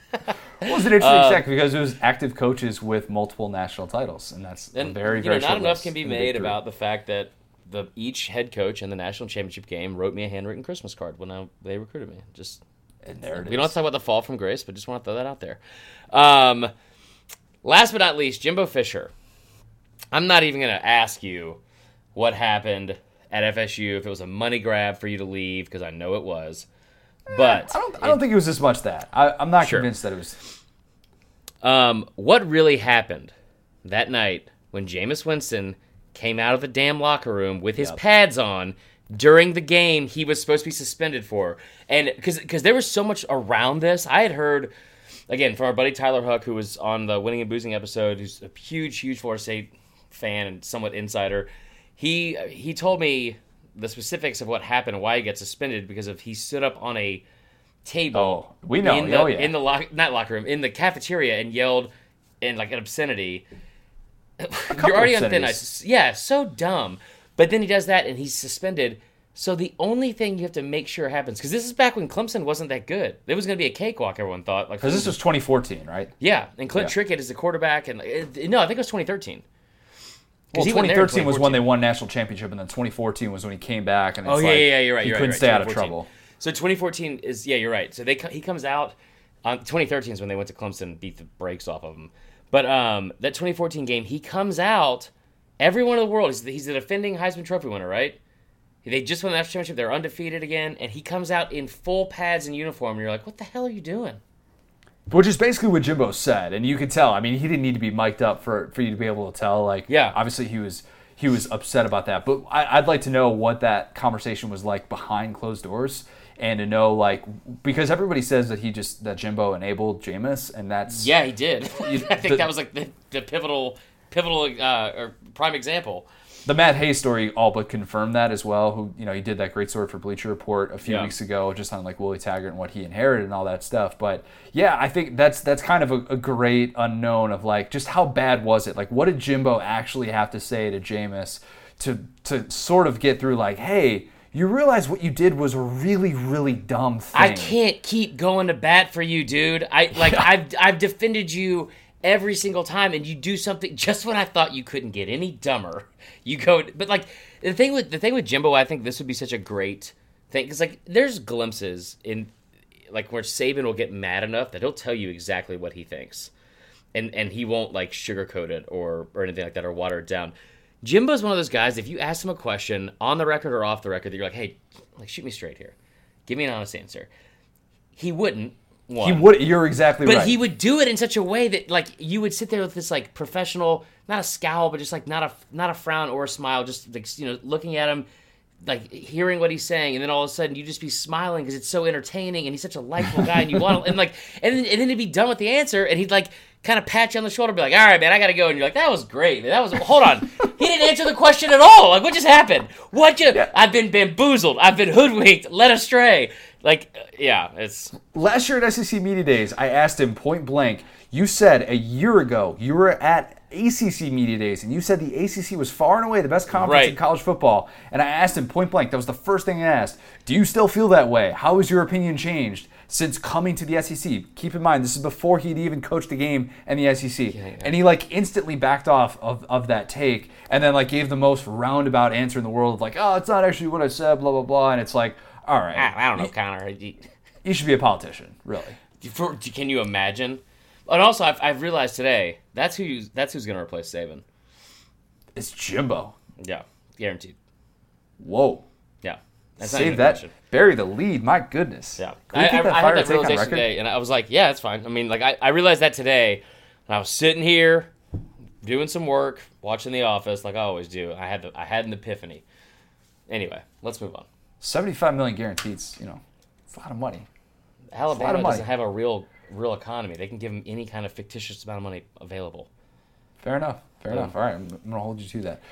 It was an interesting Uh, stat because it was active coaches with multiple national titles, and that's and very, you very know, not enough can be in the Big made about the fact that the each head coach in the national championship game wrote me a handwritten Christmas card when I, they recruited me. Just And there it we don't have to talk about the fall from grace, but just want to throw that out there. Um, last but not least, Jimbo Fisher. I'm not even going to ask you what happened at FSU if it was a money grab for you to leave because I know it was. But I don't. I don't think it was as much that. I, I'm not Sure. convinced that it was. Um, what really happened that night when Jameis Winston came out of the damn locker room with his Yep. pads on during the game he was supposed to be suspended for? And because there was so much around this, I had heard again from our buddy Tyler Huck, who was on the Winning and Boozing episode, who's a huge, huge Florida State fan and somewhat insider. He he told me the specifics of what happened and why he got suspended because of he stood up on a table. Oh, we know. In oh, the, Oh, yeah. in the lock, not locker room, in the cafeteria, and yelled in like an obscenity. You're already on thin ice. Yeah, so dumb. But then he does that, and he's suspended. So the only thing you have to make sure happens, because this is back when Clemson wasn't that good. It was going to be a cakewalk. Everyone thought. Like Because this was 2014, right? yeah, and Clint Yeah. Trickett is the quarterback, and it, no, I think it was 2013. Well, he went there in 2013 was when they won national championship, and then 2014 was when he came back, and it's Oh yeah, like yeah, you're right. he you're couldn't right, stay out of trouble. So 2014 is yeah, you're right. So they he comes out. Um, 2013 is when they went to Clemson and beat the brakes off of him. But um, that 2014 game, he comes out. Everyone in the world, he's the, he's the defending Heisman Trophy winner, right? They just won the national championship. They're undefeated again, and he comes out in full pads and uniform. And you're like, what the hell are you doing? Which is basically what Jimbo said, and you could tell. I mean, he didn't need to be mic'd up for for you to be able to tell. Like, Yeah. obviously he was he was upset about that. But I, I'd like to know what that conversation was like behind closed doors, and to know like because everybody says that he just that Jimbo enabled Jameis, and that's Yeah, he did. [LAUGHS] [LAUGHS] I think the- that was like the, the pivotal, pivotal uh, or prime example. the Matt Hayes story all but confirmed that as well. Who you know he did that great story for Bleacher Report a few Yeah. weeks ago, just on like Willie Taggart and what he inherited and all that stuff. But yeah, I think that's that's kind of a, a great unknown of like just how bad was it? Like what did Jimbo actually have to say to Jameis to to sort of get through? Like, hey, you realize what you did was a really really dumb thing. I can't keep going to bat for you, dude. I like [LAUGHS] I've I've defended you every single time, and you do something just when I thought you couldn't get any dumber. You go, but like the thing with the thing with Jimbo, I think this would be such a great thing because like there's glimpses in like where Saban will get mad enough that he'll tell you exactly what he thinks, and and he won't like sugarcoat it or or anything like that or water it down. Jimbo's one of those guys. If you ask him a question on the record or off the record, that you're like, hey, like shoot me straight here, give me an honest answer. He wouldn't. One. He would. You're exactly But right. But he would do it in such a way that like you would sit there with this like professional, not a scowl, but just like not a not a frown or a smile, just like you know looking at him, like hearing what he's saying, and then all of a sudden you just be smiling because it's so entertaining and he's such a likable guy, and you want to and like and then, and then he'd be done with the answer, and he'd like kind of pat you on the shoulder, be like, "All right, man, I gotta go," and you're like, "That was great, man. That was hold on, he didn't answer the question at all. Like, what just happened? What you? I've been bamboozled. I've been hoodwinked, led astray." Like, uh, yeah, it's Last year at SEC Media Days, I asked him point blank. You said a year ago you were at ACC Media Days, and you said the ACC was far and away the best conference Right. in college football. And I asked him point blank. That was the first thing I asked. Do you still feel that way? How has your opinion changed since coming to the SEC? Keep in mind, this is before he'd even coached a game in the SEC, and he like instantly backed off of, of that take, and then like gave the most roundabout answer in the world of like, oh, it's not actually what I said, blah blah blah. And it's like, all right, I, I don't know, Connor. You- [LAUGHS] you should be a politician, really. For, can you imagine? And also, I've, I've realized today that's who you, that's who's going to replace Saban. It's Jimbo. Yeah, guaranteed. Whoa. Yeah, That's Save that. Bury the lead. My goodness. Yeah, I, I, I had that realization today, and I was like, "Yeah, it's fine." I mean, like I, I realized that today, and I was sitting here doing some work, watching The Office, like I always do. I had the, I had an epiphany. Anyway, let's move on. 75 million guaranteed. You know, it's a lot of money. Alabama money. doesn't have a real real economy. They can give them any kind of fictitious amount of money available. Fair enough. Fair Yeah. enough. All right, I'm, I'm gonna hold you to that.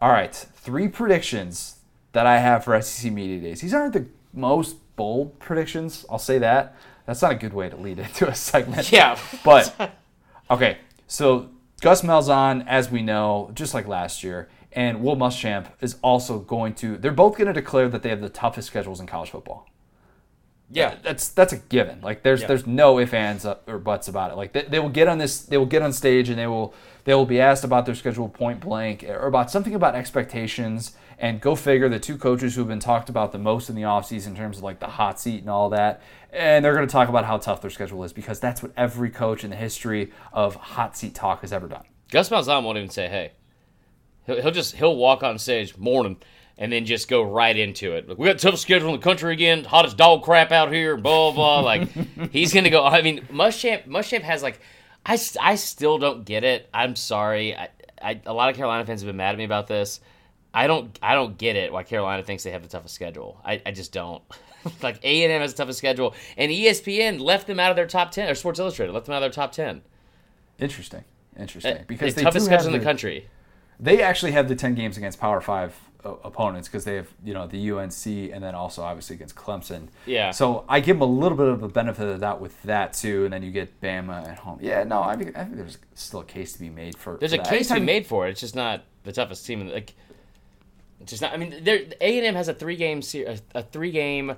All right, three predictions that I have for SEC media days. These aren't the most bold predictions. I'll say that. That's not a good way to lead into a [LAUGHS] segment. Yeah, But okay, so Gus Malzahn, as we know, just like last year, and Will Muschamp is also going to. They're both going to declare that they have the toughest schedules in college football. yeah, That's that's a given. Like there's Yeah. there's no ifs ands uh, or buts about it. Like they, they will get on this, they will get on stage and they will they will be asked about their schedule point blank or about something about expectations. And go figure, the two coaches who have been talked about the most in the offseason in terms of like the hot seat and all that, and they're going to talk about how tough their schedule is because that's what every coach in the history of hot seat talk has ever done. Gus Malzahn won't even say hey. He'll, he'll just he'll walk on stage morning and then just go right into it. Like, we got toughest schedule in the country again, hottest dog crap out here, blah blah. like [LAUGHS] he's gonna go. I mean, Muschamp Muschamp has like, I, I still don't get it. I'm sorry. I, I a lot of Carolina fans have been mad at me about this. I don't I don't get it why Carolina thinks they have the toughest schedule. I, I just don't. [LAUGHS] like A and M has the toughest schedule, and ESPN left them out of their top ten, or Sports Illustrated left them out of their top ten. Interesting, interesting. Uh, Because the toughest schedule in the the- country. They actually have the ten games against Power Five opponents because they have you know the UNC and then also obviously against Clemson. Yeah. So I give them a little bit of a benefit of the doubt with that too, and then you get Bama at home. Yeah, no, I think, I think there's still a case to be made for. There's for a that. case to be made for it. It's just not the toughest team. in the- Like, it's just not. I mean, A and M has a three game a, a three game.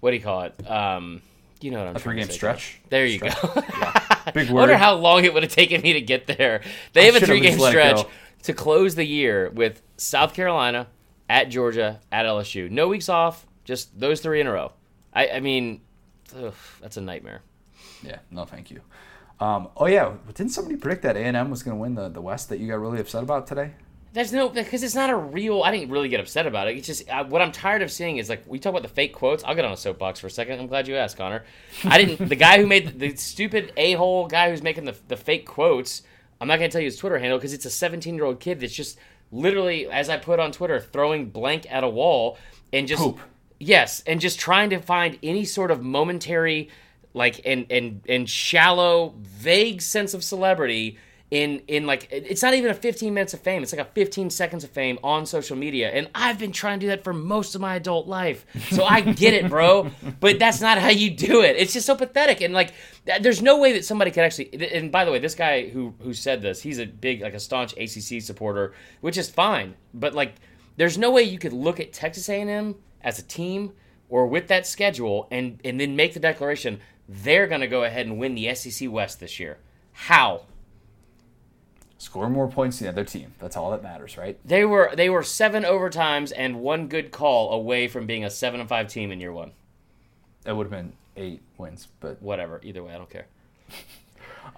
What do you call it? Um, you know what I'm A three game stretch. There you Stretch. go. [LAUGHS] Big I wonder how long it would have taken me to get there. They I have a three game just let it stretch to close the year with South Carolina at Georgia at LSU. No weeks off. Just those three in a row. I, I mean, ugh, that's a nightmare. Yeah, no, thank you. Um, oh yeah, didn't somebody predict that A and M was going to win the, the West that you got really upset about today? There's no because it's not a real. I didn't really get upset about it. It's just uh, what I'm tired of seeing is like we talk about the fake quotes. I'll get on a soapbox for a second. I'm glad you asked, Connor. I didn't. the guy who made the, the stupid a hole guy who's making the the fake quotes. I'm not gonna tell you his Twitter handle because it's a 17 year old kid that's just literally, as I put on Twitter, throwing blank at a wall and just Poop. yes, and just trying to find any sort of momentary, like and and and shallow, vague sense of celebrity in in like it's not even a 15 minutes of fame. It's like a 15 seconds of fame on social media, and I've been trying to do that for most of my adult life. So I get it, bro. [LAUGHS] but that's not how you do it. It's just so pathetic, and like there's no way that somebody could actually. And by the way, this guy who who said this, he's a big like a staunch ACC supporter, which is fine. But like, there's no way you could look at Texas A&M as a team or with that schedule and and then make the declaration they're going to go ahead and win the SEC West this year. How? Score more points than the other team. That's all that matters, right? They were they were seven overtimes and one good call away from being a seven and five team in year one. That would have been eight wins, but Whatever. Either way, I don't care. [LAUGHS]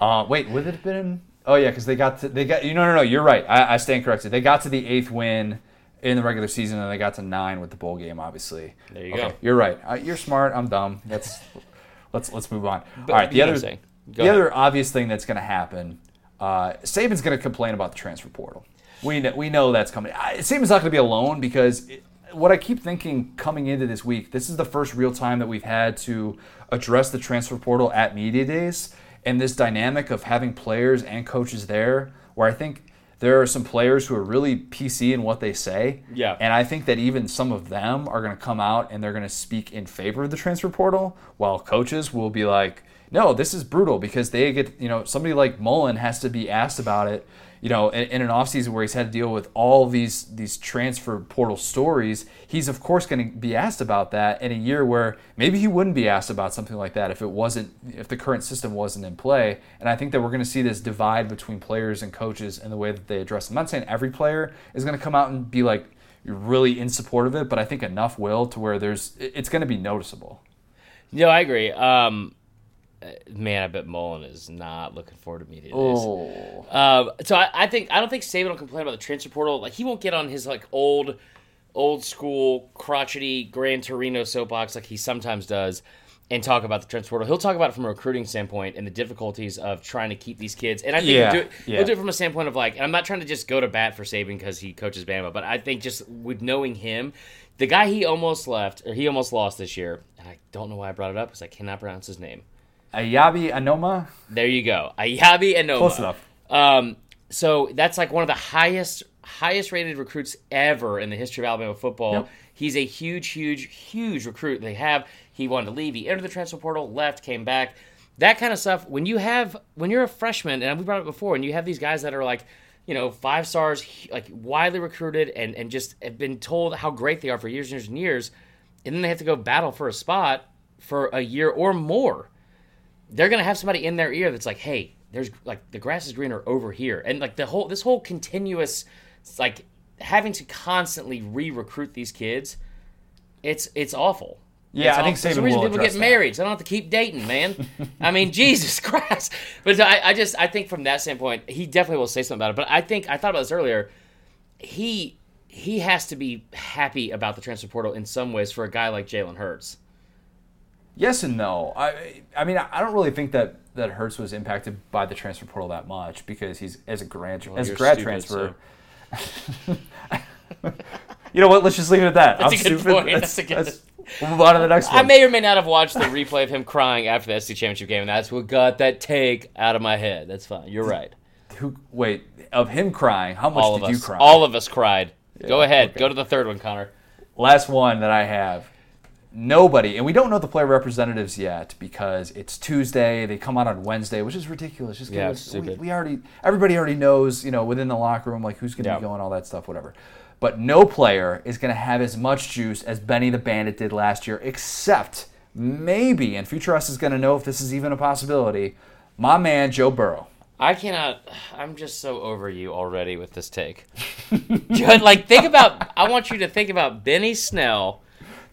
Uh, wait, would it have been? Oh yeah, because they got to they got you. No, no, no. You're right. I, I stand corrected. They got to the eighth win in the regular season, and they got to nine with the bowl game. Obviously. There you okay, go. You're right. Uh, you're smart. I'm dumb. Let's [LAUGHS] let's let's move on. But All right. The you know what other the ahead. other obvious thing that's going to happen. Uh, Saban's going to complain about the transfer portal. We know, we know that's coming. I, Saban's not going to be alone because it, what I keep thinking coming into this week, this is the first real time that we've had to address the transfer portal at media days, and this dynamic of having players and coaches there, where I think there are some players who are really PC in what they say. Yeah. And I think that even some of them are going to come out and they're going to speak in favor of the transfer portal, while coaches will be like, no, this is brutal because they get, you know, somebody like Mullen has to be asked about it, you know, in, in an offseason where he's had to deal with all these these transfer portal stories. He's of course going to be asked about that in a year where maybe he wouldn't be asked about something like that if it wasn't if the current system wasn't in play. And I think that we're going to see this divide between players and coaches and the way that they address. It. I'm not saying every player is going to come out and be like really in support of it, but I think enough will to where there's it's going to be noticeable. No, I agree. Um, man, I bet Mullen is not looking forward to meeting days. Oh, Um, so I, I think I don't think Saban will complain about the transfer portal. Like he won't get on his like old old school crotchety Gran Torino soapbox like he sometimes does and talk about the transfer portal. He'll talk about it from a recruiting standpoint and the difficulties of trying to keep these kids. And I think Yeah, he'll, do it, yeah. he'll do it from a standpoint of like, and I'm not trying to just go to bat for Saban because he coaches Bama, but I think just with knowing him, the guy he almost left or he almost lost this year, and I don't know why I brought it up because I cannot pronounce his name. Eyabi Anoma. There you go, Eyabi Anoma. Close enough. Um, so that's like one of the highest highest rated recruits ever in the history of Alabama football. Yep. He's a huge, huge, huge recruit. They have. He wanted to leave. He entered the transfer portal, left, came back. That kind of stuff. When you have, when you're a freshman, and we brought it before, and you have these guys that are like, you know, five stars, like widely recruited, and and just have been told how great they are for years and years and years, and then they have to go battle for a spot for a year or more they're gonna have somebody in their ear that's like, "Hey, there's like the grass is greener over here," and like the whole this whole continuous like having to constantly re-recruit these kids. It's it's awful. Yeah, It's I think awful. There's a reason people get that. married, so I don't have to keep dating, man. [LAUGHS] I mean, Jesus [LAUGHS] Christ. But I, I just I think from that standpoint, he definitely will say something about it. But I think I thought about this earlier. He he has to be happy about the transfer portal in some ways for a guy like Jalen Hurts. Yes and no. I I mean I don't really think that that Hurts was impacted by the transfer portal that much because he's as a grad as a grad stupid, transfer. [LAUGHS] you know what? Let's just leave it at that. That's I'm a good stupid. point. Let's- That's a good- let's- We'll move on to the next one. I may or may not have watched the replay of him crying after the SC championship game, and that's what got that take out of my head. That's fine. You're right. Who? Wait, of him crying. How much All of did you cry? all of us cried. Go ahead. okay. Go to the third one, Connor. Last one that I have. Nobody, and we don't know the player representatives yet because it's Tuesday. They come out on Wednesday, which is ridiculous. Just Yeah, us-. We, we already, everybody already knows, you know, within the locker room, like who's going to Yeah. be going, all that stuff, whatever. But no player is going to have as much juice as Benny the Bandit did last year, except maybe, and Future Us is going to know if this is even a possibility. My man Joe Burrow. I cannot. I'm just so over you already with this take. [LAUGHS] Like, think about. I want you to think about Benny Snell.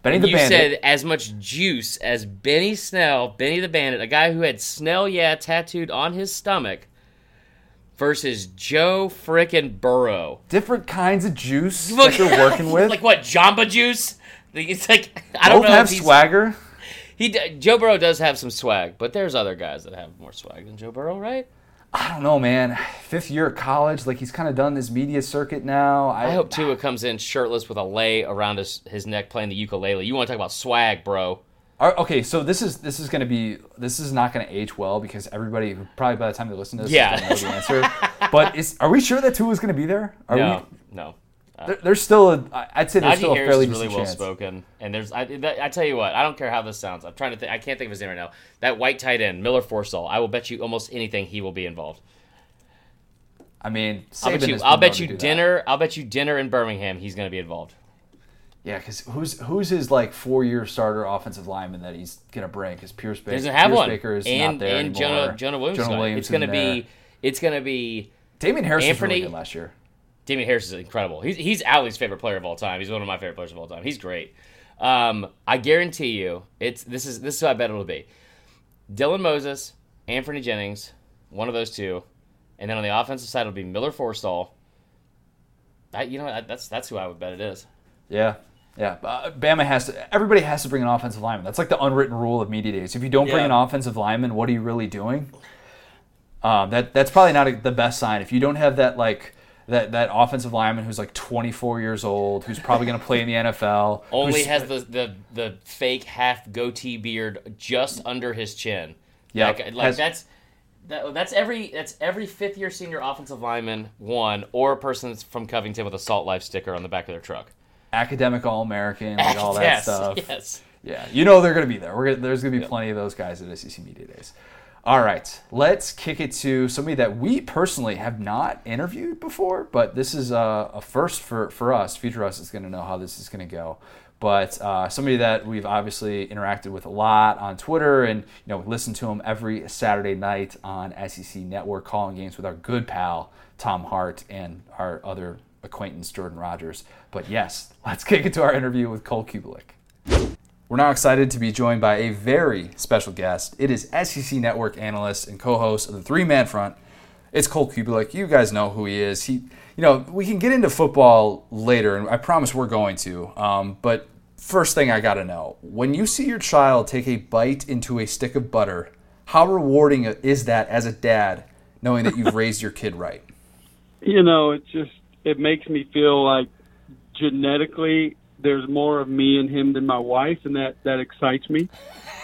Benny the you Bandit. said as much juice as Benny Snell, Benny the Bandit, a guy who had Snell, yeah, tattooed on his stomach, versus Joe frickin' Burrow. different kinds of juice Look- that they're working [LAUGHS] with. like what Jamba Juice? It's like I don't Both know have swagger. He Joe Burrow does have some swag, but there's other guys that have more swag than Joe Burrow, right? I don't know, man. Fifth year at college, like he's kind of done this media circuit now. I, I hope Tua comes in shirtless with a lei around his, his neck playing the ukulele. You want to talk about swag, bro? Are- okay, so this is this is going to be this is not going to age well because everybody probably by the time they listen to this, Yeah. gonna know the answer. but is are we sure that Tua is going to be there? Are no, we? no. Uh, there, there's still a, I'd say there's Najee still a Harris fairly is really well chance. spoken, and there's I, that, I tell you what, I don't care how this sounds. I'm trying to think. I can't think of his name right now. That white tight end, Miller Forristall. I will bet you almost anything he will be involved. I mean, I'll bet you. I'll bet you do that. dinner. I'll bet you dinner in Birmingham. He's going to be involved. Yeah, because who's who's his like four year starter offensive lineman that he's going to bring? Because Pierschbacher doesn't have Pierce one. Baker is and not there and anymore. Jonah Jonah Williams. Jonah Williams it's going to be. It's going to be. Damien Harris was really Anthony- good last year. Damien Harris is incredible. He's he's Allie's favorite player of all time. He's one of my favorite players of all time. He's great. Um, I guarantee you, it's this is this is what I bet it'll be. Dylan Moses, Anfernee Jennings, one of those two, and then on the offensive side it'll be Miller Forristall. I, you know that's that's who I would bet it is. Yeah. Yeah, uh, Bama has to. Everybody has to bring an offensive lineman. That's like the unwritten rule of media days. If you don't bring an offensive lineman, what are you really doing? Um, that that's probably not a, the best sign. If you don't have that like that that offensive lineman who's like 24 years old, who's probably going to play in the NFL, [LAUGHS] Only has the, the the fake half goatee beard just under his chin. Yeah, like, like has- that's that, that's every that's every fifth year senior offensive lineman one or a person that's from Covington with a Salt Life sticker on the back of their truck. academic All American, like all [LAUGHS] that yes, stuff. Yes. Yeah, you know they're going to be there. We're gonna, there's going to be plenty of those guys at SEC Media Days. All right, let's kick it to somebody that we personally have not interviewed before, but this is a, a first for, for us. Future Us is going to know how this is going to go. But uh, somebody that we've obviously interacted with a lot on Twitter, and you know, listen to him every Saturday night on SEC Network, calling games with our good pal Tom Hart and our other acquaintance Jordan Rogers. But yes, [LAUGHS] let's kick it to our interview with Cole Cubelic. We're now excited to be joined by a very special guest. It is SEC Network analyst and co-host of the Three Man Front, it's Cole Cubelic. You guys know who he is. He, you know, we can get into football later, and I promise we're going to. Um, but first thing I got to know when you see your child take a bite into a stick of butter, how rewarding is that as a dad, knowing that you've [LAUGHS] raised your kid right? You know, it just it makes me feel like genetically there's more of me and him than my wife, and that that excites me,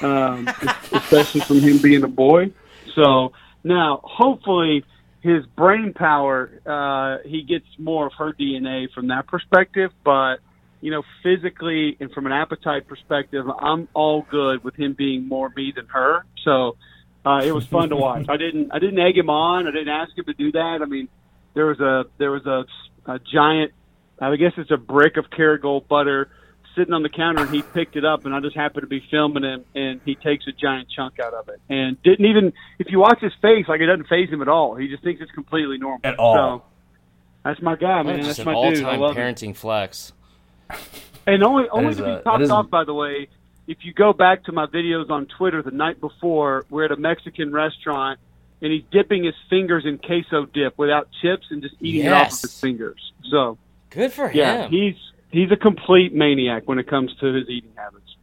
um, [LAUGHS] especially from him being a boy. So now, hopefully, his brain power, uh, he gets more of her DNA from that perspective. But you know, physically and from an appetite perspective, I'm all good with him being more me than her. So uh, it was fun to watch. I didn't I didn't egg him on. I didn't ask him to do that. I mean, there was a there was a, a giant I guess it's a brick of Kerrygold butter sitting on the counter, and he picked it up, and I just happened to be filming him, and he takes a giant chunk out of it, and didn't even. If you watch his face, like it doesn't phase him at all. He just thinks it's completely normal. At all. So, that's my guy, man. That's That's an my all dude. I time love it. parenting flex. And only only to be topped that is off, by the way, if you go back to my videos on Twitter the night before, we're at a Mexican restaurant, and he's dipping his fingers in queso dip without chips and just eating it off Yes. of his fingers. So Good for him. yeah, him. he's he's a complete maniac when it comes to his eating habits.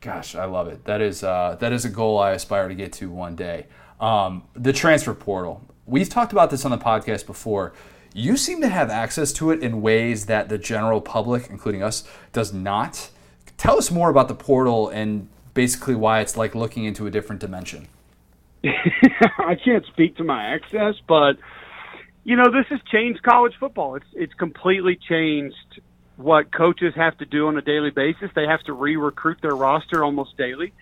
Gosh, I love it. That is uh, that is a goal I aspire to get to one day. Um, the transfer portal. We've talked about this on the podcast before. You seem to have access to it in ways that the general public, including us, does not. Tell us more about the portal and basically why it's like looking into a different dimension. [LAUGHS] I can't speak to my access, but you know, this has changed college football. It's it's completely changed what coaches have to do on a daily basis. They have to re-recruit their roster almost daily.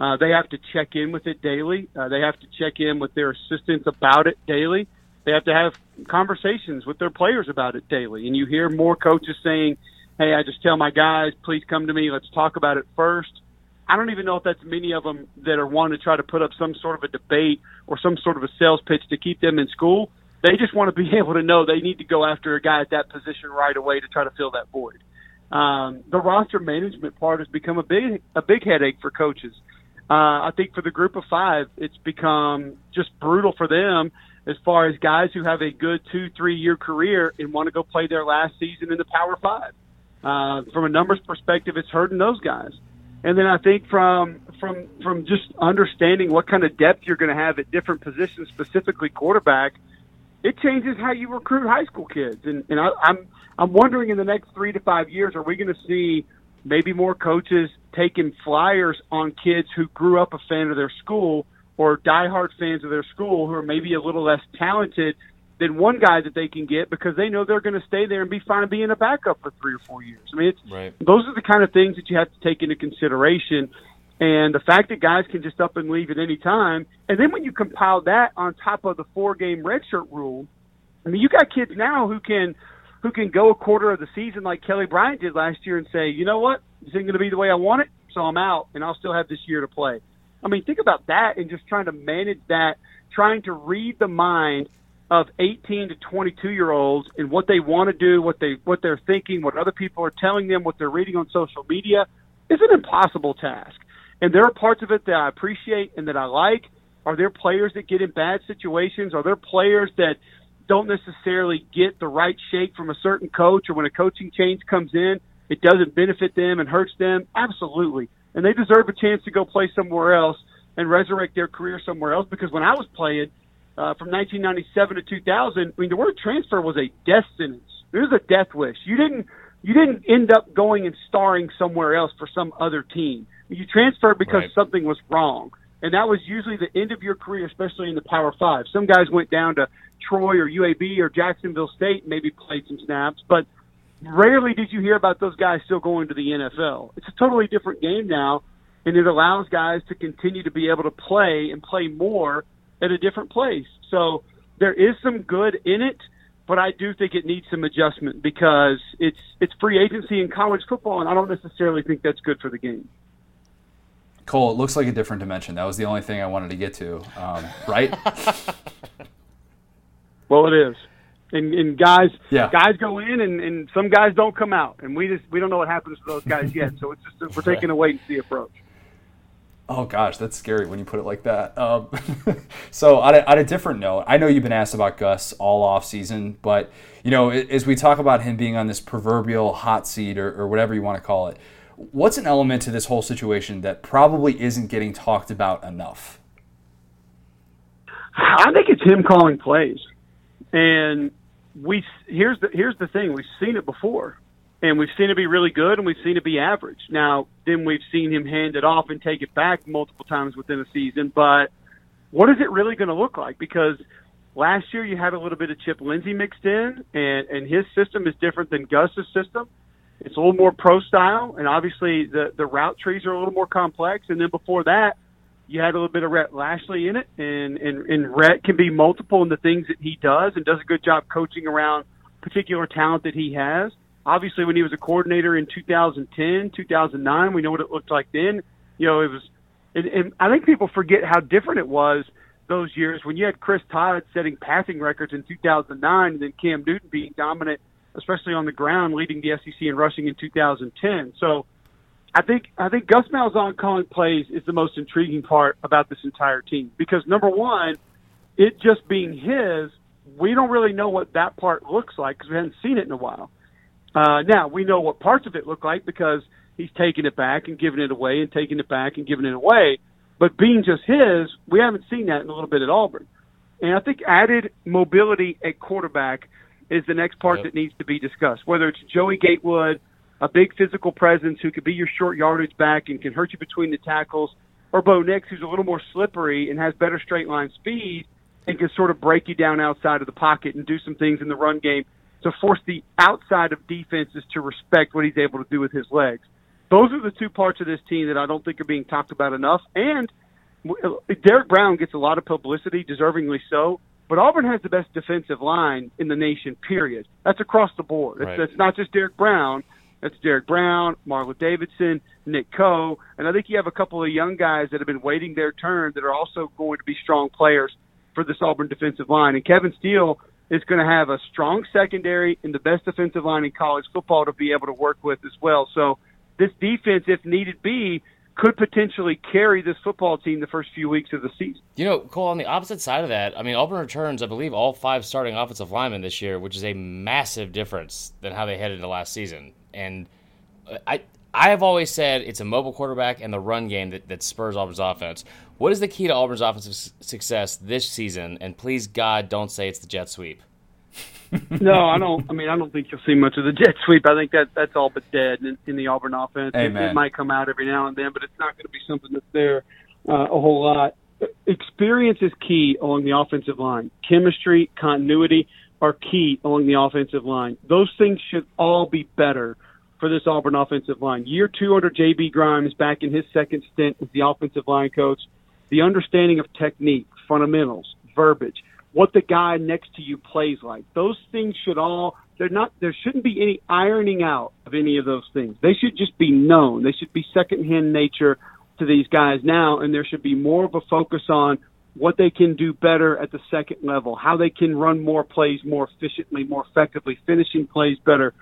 Uh, they have to check in with it daily. Uh, they have to check in with their assistants about it daily. They have to have conversations with their players about it daily. And you hear more coaches saying, "Hey, I just tell my guys, please come to me. Let's talk about it first. I don't even know if that's many of them that are wanting to try to put up some sort of a debate or some sort of a sales pitch to keep them in school. They just want to be [LAUGHS] able to know they need to go after a guy at that position right away to try to fill that void. Um, the roster management part has become a big a big headache for coaches. Uh, I think for the group of five, it's become just brutal for them as far as guys who have a good two three year career and want to go play their last season in the Power Five. Uh, from a numbers perspective, it's hurting those guys. And then I think from from from just understanding what kind of depth you're going to have at different positions, specifically quarterback, it changes how you recruit high school kids. And and I, I'm I'm wondering in the next three to five years, are we going to see maybe more coaches taking flyers on kids who grew up a fan of their school or diehard fans of their school who are maybe a little less talented than one guy that they can get because they know they're going to stay there and be fine being a backup for three or four years. I mean, it's Right. those are the kind of things that you have to take into consideration. And the fact that guys can just up and leave at any time, and then when you compile that on top of the four game redshirt rule, I mean, you got kids now who can who can go a quarter of the season like Kelly Bryant did last year and say, you know what, this ain't going to be the way I want it, so I'm out, and I'll still have this year to play. I mean, think about that and just trying to manage that, trying to read the mind of 18 to 22 year olds and what they want to do, what they what they're thinking, what other people are telling them, what they're reading on social media is an impossible task. And there are parts of it that I appreciate and that I like. Are there players that get in bad situations? Are there players that don't necessarily get the right shake from a certain coach or when a coaching change comes in, it doesn't benefit them and hurts them? Absolutely. And they deserve a chance to go play somewhere else and resurrect their career somewhere else because when I was playing uh, from 1997 to 2000, I mean, the word transfer was a death sentence. It was a death wish. You didn't you didn't end up going and starring somewhere else for some other team. You transferred because Right. something was wrong. And that was usually the end of your career, especially in the Power Five. Some guys went down to Troy or UAB or Jacksonville State and maybe played some snaps, but rarely did you hear about those guys still going to the NFL. It's a totally different game now, and it allows guys to continue to be able to play and play more at a different place. So there is some good in it, but I do think it needs some adjustment because it's it's free agency in college football, and I don't necessarily think that's good for the game. Cole, it looks like a different dimension. That was the only thing I wanted to get to, um, right? [LAUGHS] Well, it is. And, and guys, Yeah. guys go in, and, and some guys don't come out, and we just we don't know what happens to those guys yet. So it's just we're taking a wait and see approach. Oh gosh, that's scary when you put it like that. Um, [LAUGHS] so on a, on a different note, I know you've been asked about Gus all off season, but you know as we talk about him being on this proverbial hot seat or, or whatever you want to call it, what's an element to this whole situation that probably isn't getting talked about enough? I think it's him calling plays, and we here's the here's the thing: we've seen it before and we've seen it be really good and we've seen it be average. Now, then we've seen him hand it off and take it back multiple times within a season, but what is it really going to look like? Because last year you had a little bit of Chip Lindsey mixed in, and and his system is different than Gus's system. It's a little more pro style, and obviously the the route trees are a little more complex. And then before that, you had a little bit of Rhett Lashlee in it, and and and Rhett can be multiple in the things that he does, and does a good job coaching around particular talent that he has obviously when he was a coordinator in 2010, 2009, we know what it looked like then. You know, it was, and, and I think people forget how different it was those years when you had Chris Todd setting passing records in 2009 and then Cam Newton being dominant, especially on the ground, leading the SEC in rushing in 2010. So I think I think Gus Malzahn calling plays is the most intriguing part about this entire team because number one, it just being his, we don't really know what that part looks like because we haven't seen it in a while. Uh, now we know what parts of it look like because he's taking it back and giving it away and taking it back and giving it away. But being just his, we haven't seen that in a little bit at Auburn. And I think added mobility at quarterback is the next part yep. that needs to be discussed. Whether it's Joey Gatewood, a big physical presence who could be your short yardage back and can hurt you between the tackles, or Bo Nix, who's a little more slippery and has better straight line speed and can sort of break you down outside of the pocket and do some things in the run game to force the outside of defenses to respect what he's able to do with his legs. Those are the two parts of this team that I don't think are being talked about enough. And uh, Derrick Brown gets a lot of publicity, deservingly so. But Auburn has the best defensive line in the nation. Period. That's across the board. Right. It's, it's not just Derrick Brown. That's Derrick Brown, Marlon Davidson, Nick Coe, and I think you have a couple of young guys that have been waiting their turn that are also going to be strong players for this Auburn defensive line. And Kevin Steele is going to have a strong secondary and the best defensive line in college football to be able to work with as well. So this defense, if needed be, could potentially carry this football team the first few weeks of the season. You know, Cole, on the opposite side of that, I mean, Auburn returns, I believe, all five starting offensive linemen this year, which is a massive difference than how they headed into last season. And I, I have always said it's a mobile quarterback and the run game that, that spurs Auburn's offense. What is the key to Auburn's offensive success this season? And please, God, don't say it's the jet sweep. No, I don't. I mean, I don't think you'll see much of the jet sweep. I think that that's all but dead in, in the Auburn offense. It, it, might come out every now and then, but it's not going to be something that's there uh, a whole lot. Experience is key along the offensive line. Chemistry, continuity are key along the offensive line. Those things should all be better for this Auburn offensive line. Year two under J.B. Grimes, back in his second stint as the offensive line coach, the understanding of technique, fundamentals, verbiage, what the guy next to you plays like. Those things should all they're not there shouldn't be any ironing out of any of those things. They should just be known. They should be secondhand nature to these guys now and there should be more of a focus on what they can do better at the second level, how they can run more plays more efficiently, more effectively, finishing plays better.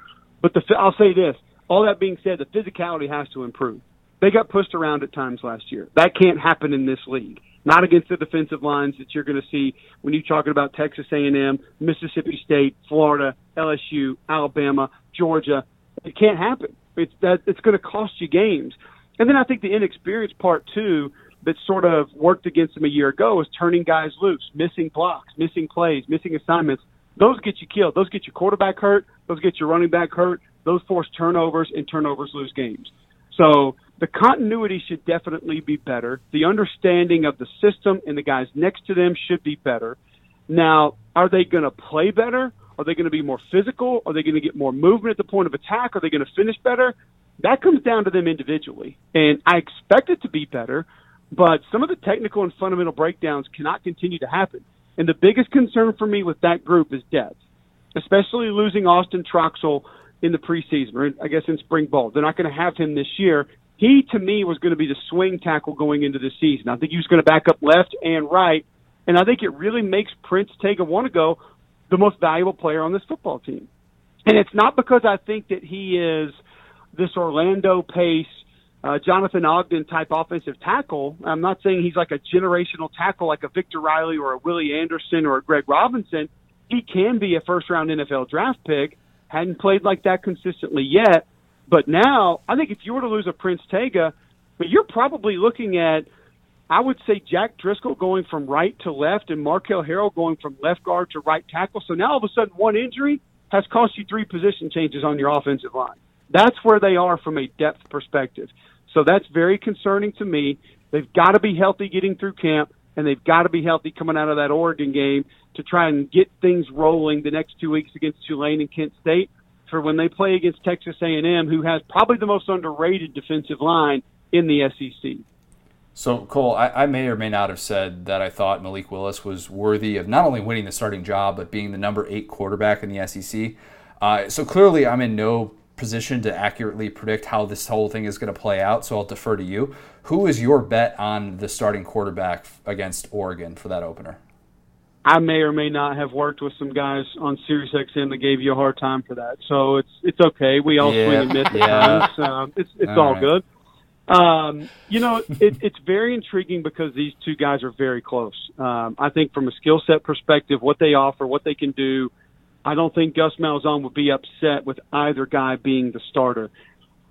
But the I'll say this, all that being said, the physicality has to improve. They got pushed around at times last year. That can't happen in this league. Not against the defensive lines that you're going to see when you're talking about Texas A&M, Mississippi State, Florida, LSU, Alabama, Georgia. It can't happen. It's that it's going to cost you games. And then I think the inexperienced part too that sort of worked against them a year ago is turning guys loose, missing blocks, missing plays, missing assignments. Those get you killed. Those get your quarterback hurt. Those get your running back hurt. Those force turnovers, and turnovers lose games. So the continuity should definitely be better. The understanding of the system and the guys next to them should be better. Now, are they going to play better? Are they going to be more physical? Are they going to get more movement at the point of attack? Are they going to finish better? That comes down to them individually. And I expect it to be better, but some of the technical and fundamental breakdowns cannot continue to happen. And the biggest concern for me with that group is depth, especially losing Austin Troxell in the preseason, or I guess in spring ball. They're not going to have him this year. He, to me, was going to be the swing tackle going into the season. I think he was going to back up left and right, and I think it really makes Prince Tega Wanogho the most valuable player on this football team. And it's not because I think that he is this Orlando Pace uh, Jonathan Ogden type offensive tackle. I'm not saying he's like a generational tackle like a Victor Riley or a Willie Anderson or a Greg Robinson. He can be a first round NFL draft pick. Hadn't played like that consistently yet. But now, I think if you were to lose a Prince Tega, but you're probably looking at, I would say Jack Driscoll going from right to left and Marquel Harrell going from left guard to right tackle. So now all of a sudden, one injury has cost you three position changes on your offensive line. That's where they are from a depth perspective. So that's very concerning to me. They've got to be healthy getting through camp, and they've got to be healthy coming out of that Oregon game to try and get things rolling the next two weeks against Tulane and Kent State for when they play against Texas A&M, who has probably the most underrated defensive line in the SEC. So, Cole, I, I, may or may not have said that I thought Malik Willis was worthy of not only winning the starting job, but being the number eight quarterback in the SEC. Uh, so clearly, I'm in no position to accurately predict how this whole thing is going to play out. So I'll defer to you. Who is your bet on the starting quarterback against Oregon for that opener? I may or may not have worked with some guys on Sirius XM that gave you a hard time for that. So it's it's okay. We all yeah. swing and miss at yeah. times. Um, it's it's all, all right. good. Um, you know, it, it's very intriguing because these two guys are very close. Um, I think from a skill set perspective, what they offer, what they can do, I don't think Gus Malzahn would be upset with either guy being the starter.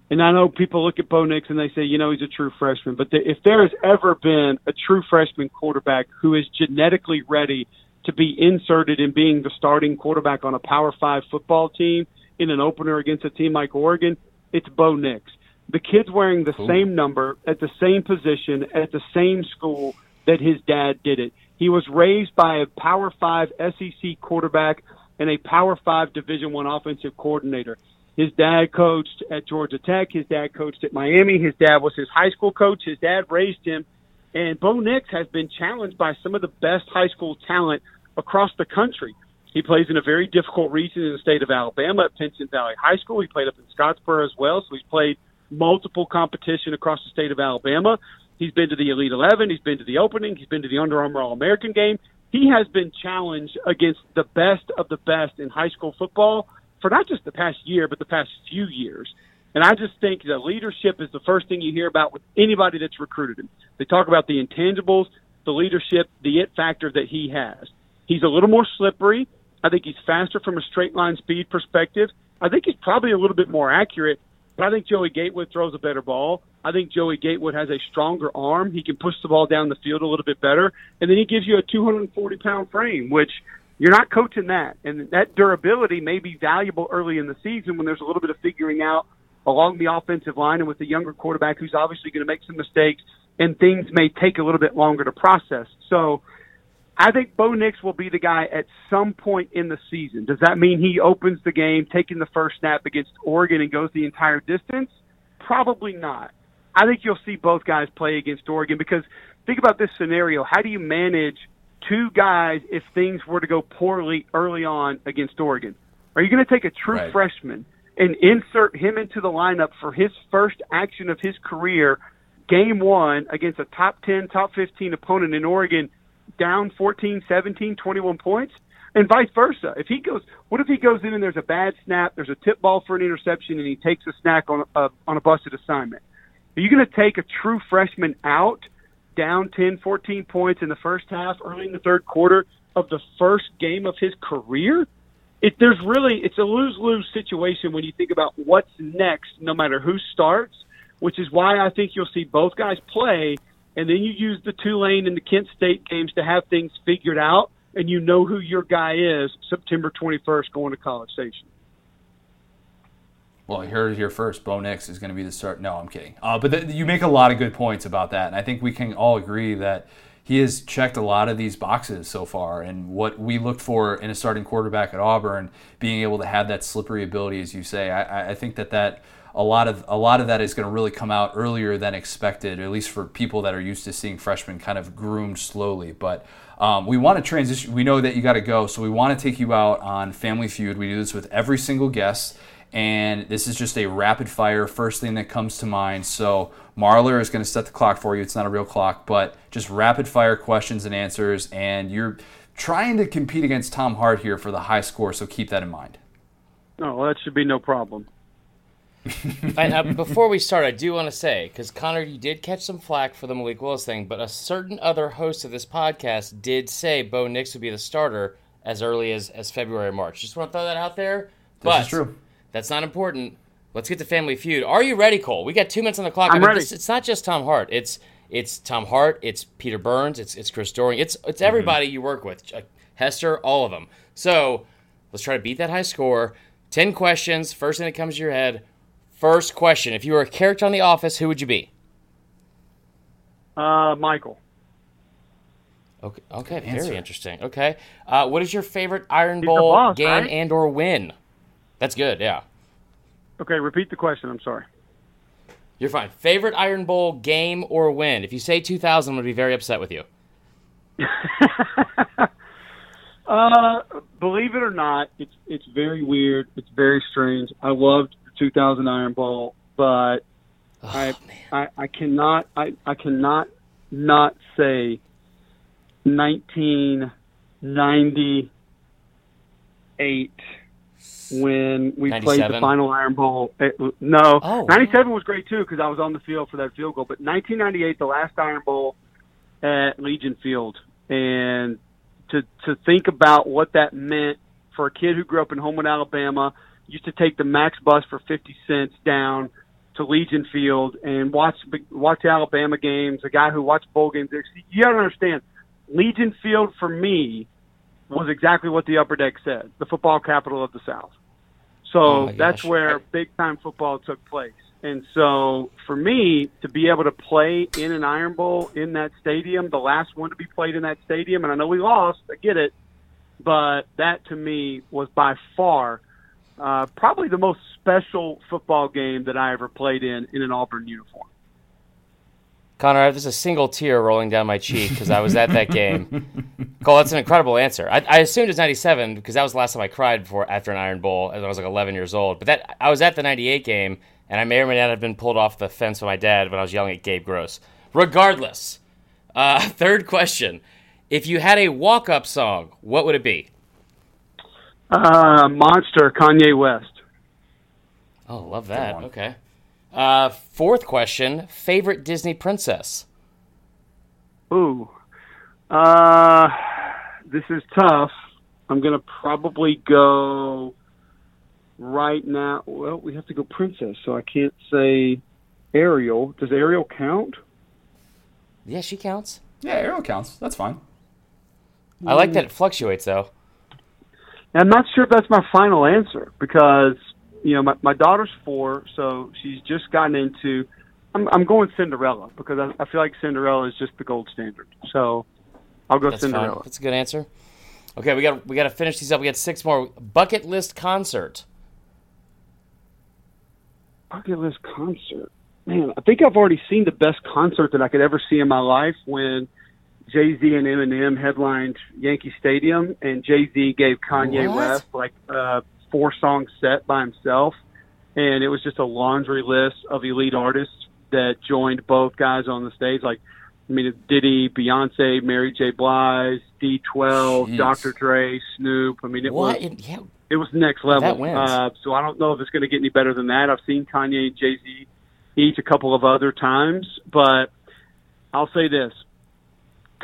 And I know people look at Bo Nix and they say, you know, he's a true freshman. But the, if there has ever been a true freshman quarterback who is genetically ready to be inserted in being the starting quarterback on a Power Five football team in an opener against a team like Oregon, it's Bo Nix. The kid's wearing the same number at the same position at the same school that his dad did it. He was raised by a Power Five SEC quarterback and a Power Five Division One offensive coordinator. His dad coached at Georgia Tech. His dad coached at Miami. His dad was his high school coach. His dad raised him. And Bo Nix has been challenged by some of the best high school talent across the country. He plays in a very difficult region in the state of Alabama at Pinson Valley High School. He played up in Scottsboro as well, so he's played multiple competition across the state of Alabama. He's been to the Elite 11. He's been to the opening. He's been to the Under Armour All American game he has been challenged against the best of the best in high school football for not just the past year, but the past few years. And I just think that leadership is the first thing you hear about with anybody that's recruited him. They talk about the intangibles, the leadership, the it factor that he has. He's a little more slippery. I think he's faster from a straight line speed perspective. I think he's probably a little bit more accurate, but I think Joey Gatewood throws a better ball. I think Joey Gatewood has a stronger arm. He can push the ball down the field a little bit better, and then he gives you a 240 pound frame, which you're not coaching that. And that durability may be valuable early in the season when there's a little bit of figuring out along the offensive line and with the younger quarterback who's obviously going to make some mistakes, and things may take a little bit longer to process. So. I think Bo Nix will be the guy at some point in the season. Does that mean he opens the game, taking the first snap against Oregon and goes the entire distance? Probably not. I think you'll see both guys play against Oregon because think about this scenario. How do you manage two guys if things were to go poorly early on against Oregon? Are you going to take a true right. freshman and insert him into the lineup for his first action of his career, game one, against a top 10, top 15 opponent in Oregon, down 14, 17, 21 points? And vice versa. If he goes, what if he goes in and there's a bad snap, there's a tip ball for an interception, and he takes a snack on a, uh, on a busted assignment? Are you going to take a true freshman out down 10, 14 points in the first half, early in the third quarter of the first game of his career? It, there's really it's a lose lose situation when you think about what's next, no matter who starts. Which is why I think you'll see both guys play, and then you use the Tulane and the Kent State games to have things figured out, and you know who your guy is September 21st going to College Station. Well, you heard it here first. Bo Nix is going to be the start. No, I'm kidding. Uh, but the, you make a lot of good points about that, and I think we can all agree that he has checked a lot of these boxes so far. And what we looked for in a starting quarterback at Auburn, being able to have that slippery ability, as you say, I, I think that that a lot of a lot of that is going to really come out earlier than expected, at least for people that are used to seeing freshmen kind of groomed slowly. But um, we want to transition. We know that you got to go, so we want to take you out on Family Feud. We do this with every single guest and this is just a rapid fire first thing that comes to mind. So Marlar is going to set the clock for you. It's not a real clock, but just rapid fire questions and answers, and you're trying to compete against Tom Hart here for the high score. So keep that in mind. Oh, well, that should be no problem. [LAUGHS] and, uh, before we start, I do want to say because Connor, you did catch some flack for the Malik Willis thing, but a certain other host of this podcast did say Bo Nix would be the starter as early as, as February or March. Just want to throw that out there. This but is true. That's not important. Let's get to Family Feud. Are you ready, Cole? We got two minutes on the clock. I'm I mean, ready. This, it's not just Tom Hart. It's it's Tom Hart. It's Peter Burns. It's it's Chris Doering. It's Mm-hmm. it's everybody you work with. Hester, all of them. So let's try to beat that high score. Ten questions. First thing that comes to your head. First question: If you were a character on The Office, who would you be? Uh, Michael. Okay, okay, Good answer. very interesting. Okay, uh, what is your favorite Iron He's Bowl boss, game right? and or win? That's good. Yeah, Okay, repeat the question. I'm sorry. you're fine. Favorite Iron Bowl game or win? If you say 2000, I'm gonna be very upset with you. [LAUGHS] Uh, believe it or not, it's it's very weird. It's very strange. I loved the 2000 Iron Bowl, but I, I I cannot I I cannot not say 1998 when we played the final Iron Bowl. It, no, Oh, 97 was great too because I was on the field for that field goal. But 1998, the last Iron Bowl at Legion Field, and to to think about what that meant for a kid who grew up in Homewood, Alabama, used to take the Max bus for 50 cents down to Legion Field and watch watch Alabama games. A guy who watched bowl games. You got to understand, Legion Field for me was exactly what the upper deck said, the football capital of the South. So Oh that's where big time football took place. And so for me to be able to play in an Iron Bowl in that stadium, the last one to be played in that stadium, and I know we lost, I get it, but that to me was by far uh, probably the most special football game that I ever played in in an Auburn uniform. Connor, there's a single tear rolling down my cheek because I was at that [LAUGHS] game. Cole, that's an incredible answer. I, I assumed it's 97 because that was the last time I cried before after an Iron Bowl as I was like 11 years old. But that I was at the 98 game, and I may or may not have been pulled off the fence by my dad when I was yelling at Gabe Gross. Regardless, uh, [LAUGHS] third question: If you had a walk-up song, what would it be? Uh, Monster, Kanye West. Oh, love that. Okay. Uh, fourth question: Favorite Disney princess? Ooh. Uh, this is tough. I'm going to probably go right now. Well, we have to go princess, so I can't say Ariel. Does Ariel count? Yeah, she counts. Yeah, Ariel counts. That's fine. I like that it fluctuates though. I'm not sure if that's my final answer because you know my my daughter's four, so she's just gotten into. I'm I'm going Cinderella because I, I feel like Cinderella is just the gold standard. So I'll go That's Cinderella. fine. That's a good answer. Okay, we got we got to finish these up. We got six more. Bucket list concert. bucket list concert. Man, I think I've already seen the best concert that I could ever see in my life when Jay Z and Eminem headlined Yankee Stadium, and Jay Z gave Kanye What? West like a four song set by himself, and it was just a laundry list of elite artists that joined both guys on the stage. Like, I mean, Diddy, Beyonce, Mary J. Blige, D12, Jeez. Dr. Dre, Snoop. I mean, it was What? in- yeah, it was next level. That wins. Uh, so I don't know if it's going to get any better than that. I've seen Kanye and Jay Z each a couple of other times, but I'll say this: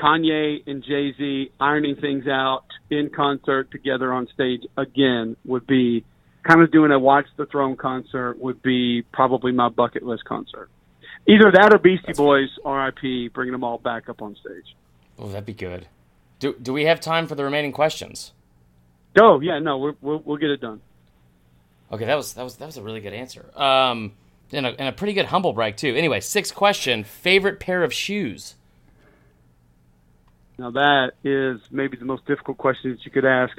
Kanye and Jay Z ironing things out in concert together on stage again would be kind of doing a Watch the Throne concert would be probably my bucket list concert. Either that or Beastie Boys, R.I.P., bringing them all back up on stage. oh, that'd be good. Do do we have time for the remaining questions? Oh yeah, no, we're, we'll we'll get it done. Okay, that was that was that was a really good answer. Um, and a, and a pretty good humble brag too. Anyway, sixth question: Favorite pair of shoes? Now that is maybe the most difficult question that you could ask.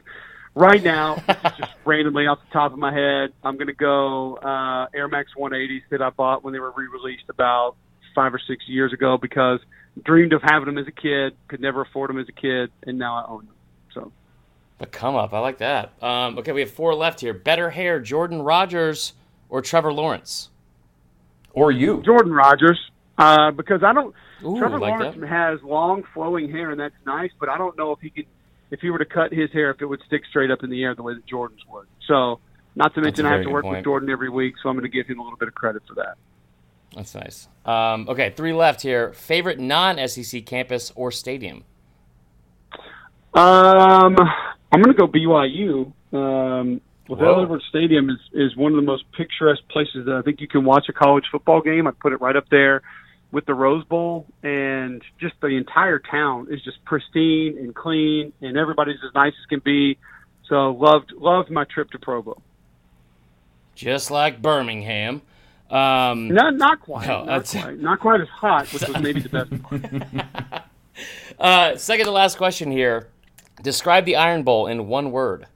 Right now, [LAUGHS] just randomly off the top of my head. I'm going to go uh, Air Max 180s that I bought when they were re-released about five or six years ago because dreamed of having them as a kid, could never afford them as a kid, and now I own them. So The come up. I like that. Um, okay, we have four left here. Better hair: Jordan Rodgers or Trevor Lawrence? Or you. Jordan Rodgers, uh, because I don't. Ooh, Trevor like Lawrence that. has long flowing hair, and that's nice. But I don't know if he could, if he were to cut his hair, if it would stick straight up in the air the way that Jordan's would. So Not to mention, I have to work point. with Jordan every week, so I'm going to give him a little bit of credit for that. That's nice. Um, okay, three left here. Favorite non-SEC campus or stadium? Um, I'm going to go BYU. Um, Whoa. Edwards Stadium is, is one of the most picturesque places that I think you can watch a college football game. I'd put it right up there with the Rose Bowl, and just the entire town is just pristine and clean, and everybody's as nice as can be. So loved loved my trip to Provo. Just like Birmingham. Um, Not not quite, No, not quite, not quite as hot, which was maybe the best part. [LAUGHS] uh, second to last question here. Describe the Iron Bowl in one word.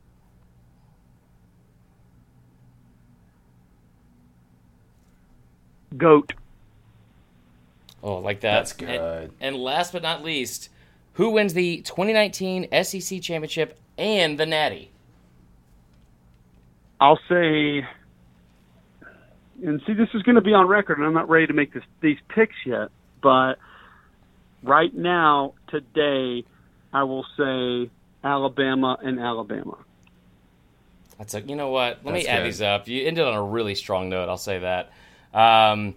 Goat. Oh, like that. That's good. And, and last but not least, who wins the 2019 SEC championship and the Natty? I'll say, and see, this is going to be on record, and I'm not ready to make this, these picks yet, but right now, today, I will say Alabama and Alabama. That's a, you know what? Let me That's add good. these up. You ended on a really strong note. I'll say that. Um,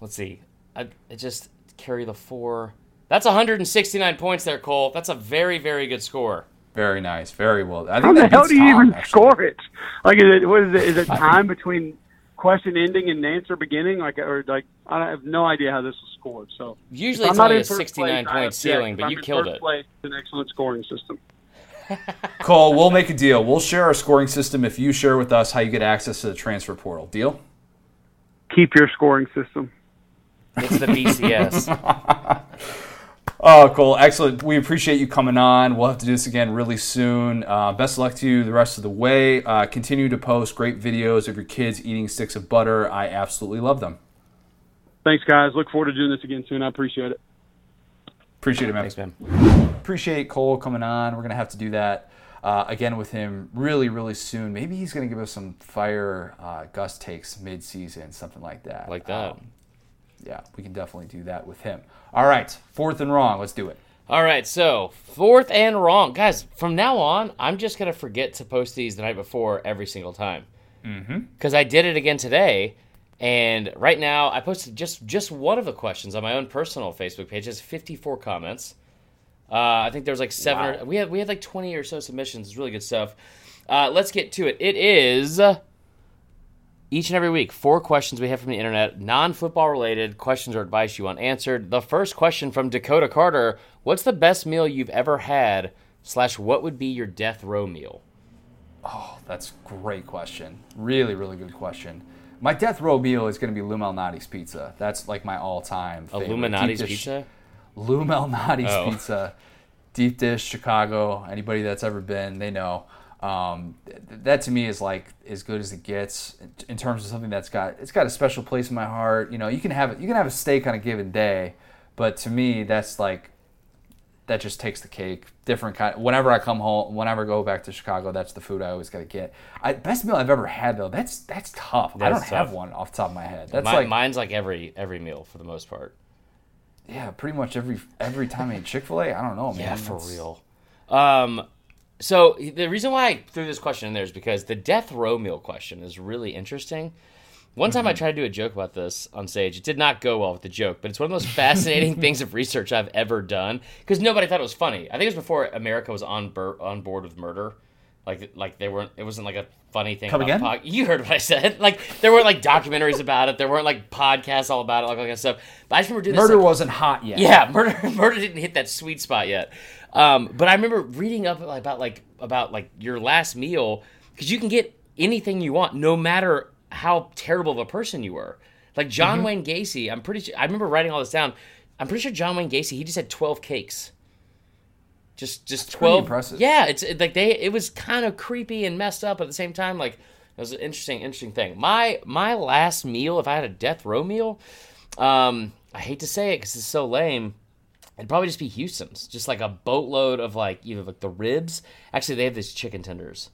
let's see. I, I just carry the four. That's 169 points there, Cole. That's a very, very good score. Very nice. Very well. I think How the that hell do you Tom, even actually. score it? Like, is it what is it? Is it [LAUGHS] time between question ending and answer beginning? Like, or like, I have no idea how this was scored. So Usually it's I'm not only in a 69 place, point ceiling, If but I'm you killed it. Place, it's an excellent scoring system. [LAUGHS] [LAUGHS] Cole, we'll make a deal. We'll share our scoring system if you share with us how you get access to the transfer portal. Deal? Keep your scoring system. It's the BCS. [LAUGHS] Oh, Cole, excellent. We appreciate you coming on. We'll have to do this again really soon. Uh, best of luck to you the rest of the way. Uh, continue to post great videos of your kids eating sticks of butter. I absolutely love them. Thanks, guys. Look forward to doing this again soon. I appreciate it. Appreciate it, man. Thanks, man. appreciate Cole coming on. We're gonna have to do that uh, again with him really, really soon. Maybe he's gonna give us some fire uh, Gus takes mid-season, something like that. Like that. Um, yeah, we can definitely do that with him. All right, fourth and wrong. Let's do it. All right, so fourth and wrong. Guys, from now on, I'm just going to forget to post these the night before every single time. Because I did it again today. And right now, I posted just just one of the questions on my own personal Facebook page. It has 54 comments. Uh, I think there was like seven. Wow. Or, we had we had like 20 or so submissions. It's really good stuff. Uh, let's get to it. It is each and every week four questions we have from the internet, non-football related questions or advice you want answered. The first question from Dakota Carter: What's the best meal you've ever had? Slash, what would be your death row meal? Oh, that's a great question. Really, really good question. My death row meal is going to be Lou Malnati's pizza. That's like my all-time A favorite. Illuminati's Deep dish- pizza. Lou Malnati's Oh. Pizza, deep dish Chicago. Anybody that's ever been, they know. Um, th- that to me is like as good as it gets in- terms of something that's got it's got a special place in my heart. You know, you can have it. You can have a steak on a given day, but to me, that's like that just takes the cake. Different kind. Whenever I come home, whenever I go back to Chicago, that's the food I always got to get. I, best meal I've ever had though. That's that's tough. I don't That's have one off the top of my head. That's Mi- like mine's like every every meal for the most part. yeah, pretty much every every time I eat Chick Fil A. I don't know, man. Yeah, for real. Um, so the reason why I threw this question in there is because the death row meal question is really interesting. One time I mm-hmm. tried to do a joke about this on stage. It did not go well with the joke, but it's one of the most fascinating [LAUGHS] things of research I've ever done because nobody thought it was funny. I think it was before America was on bur- on board with murder. Like, like they weren't. It wasn't like a funny thing. Come about again? pod- you heard what I said. [LAUGHS] Like there weren't like documentaries about it. There weren't like podcasts all about it, like all that stuff. But I just remember doing this. Murder like, wasn't hot yet. yeah, murder [LAUGHS] murder didn't hit that sweet spot yet. Um, but I remember reading up about like about like your last meal because you can get anything you want, no matter how terrible of a person you were. Like John Wayne Gacy, I'm pretty sure. I remember writing all this down. I'm pretty sure John Wayne Gacy he just had 12 cakes. Just just pretty 12. impressive. Yeah, it's like they it was kind of creepy and messed up at the same time. Like it was an interesting interesting thing. My my last meal, if I had a death row meal, um, I hate to say it because it's so lame. It'd probably just be Houston's, just like a boatload of like either like the ribs. Actually, they have these chicken tenders.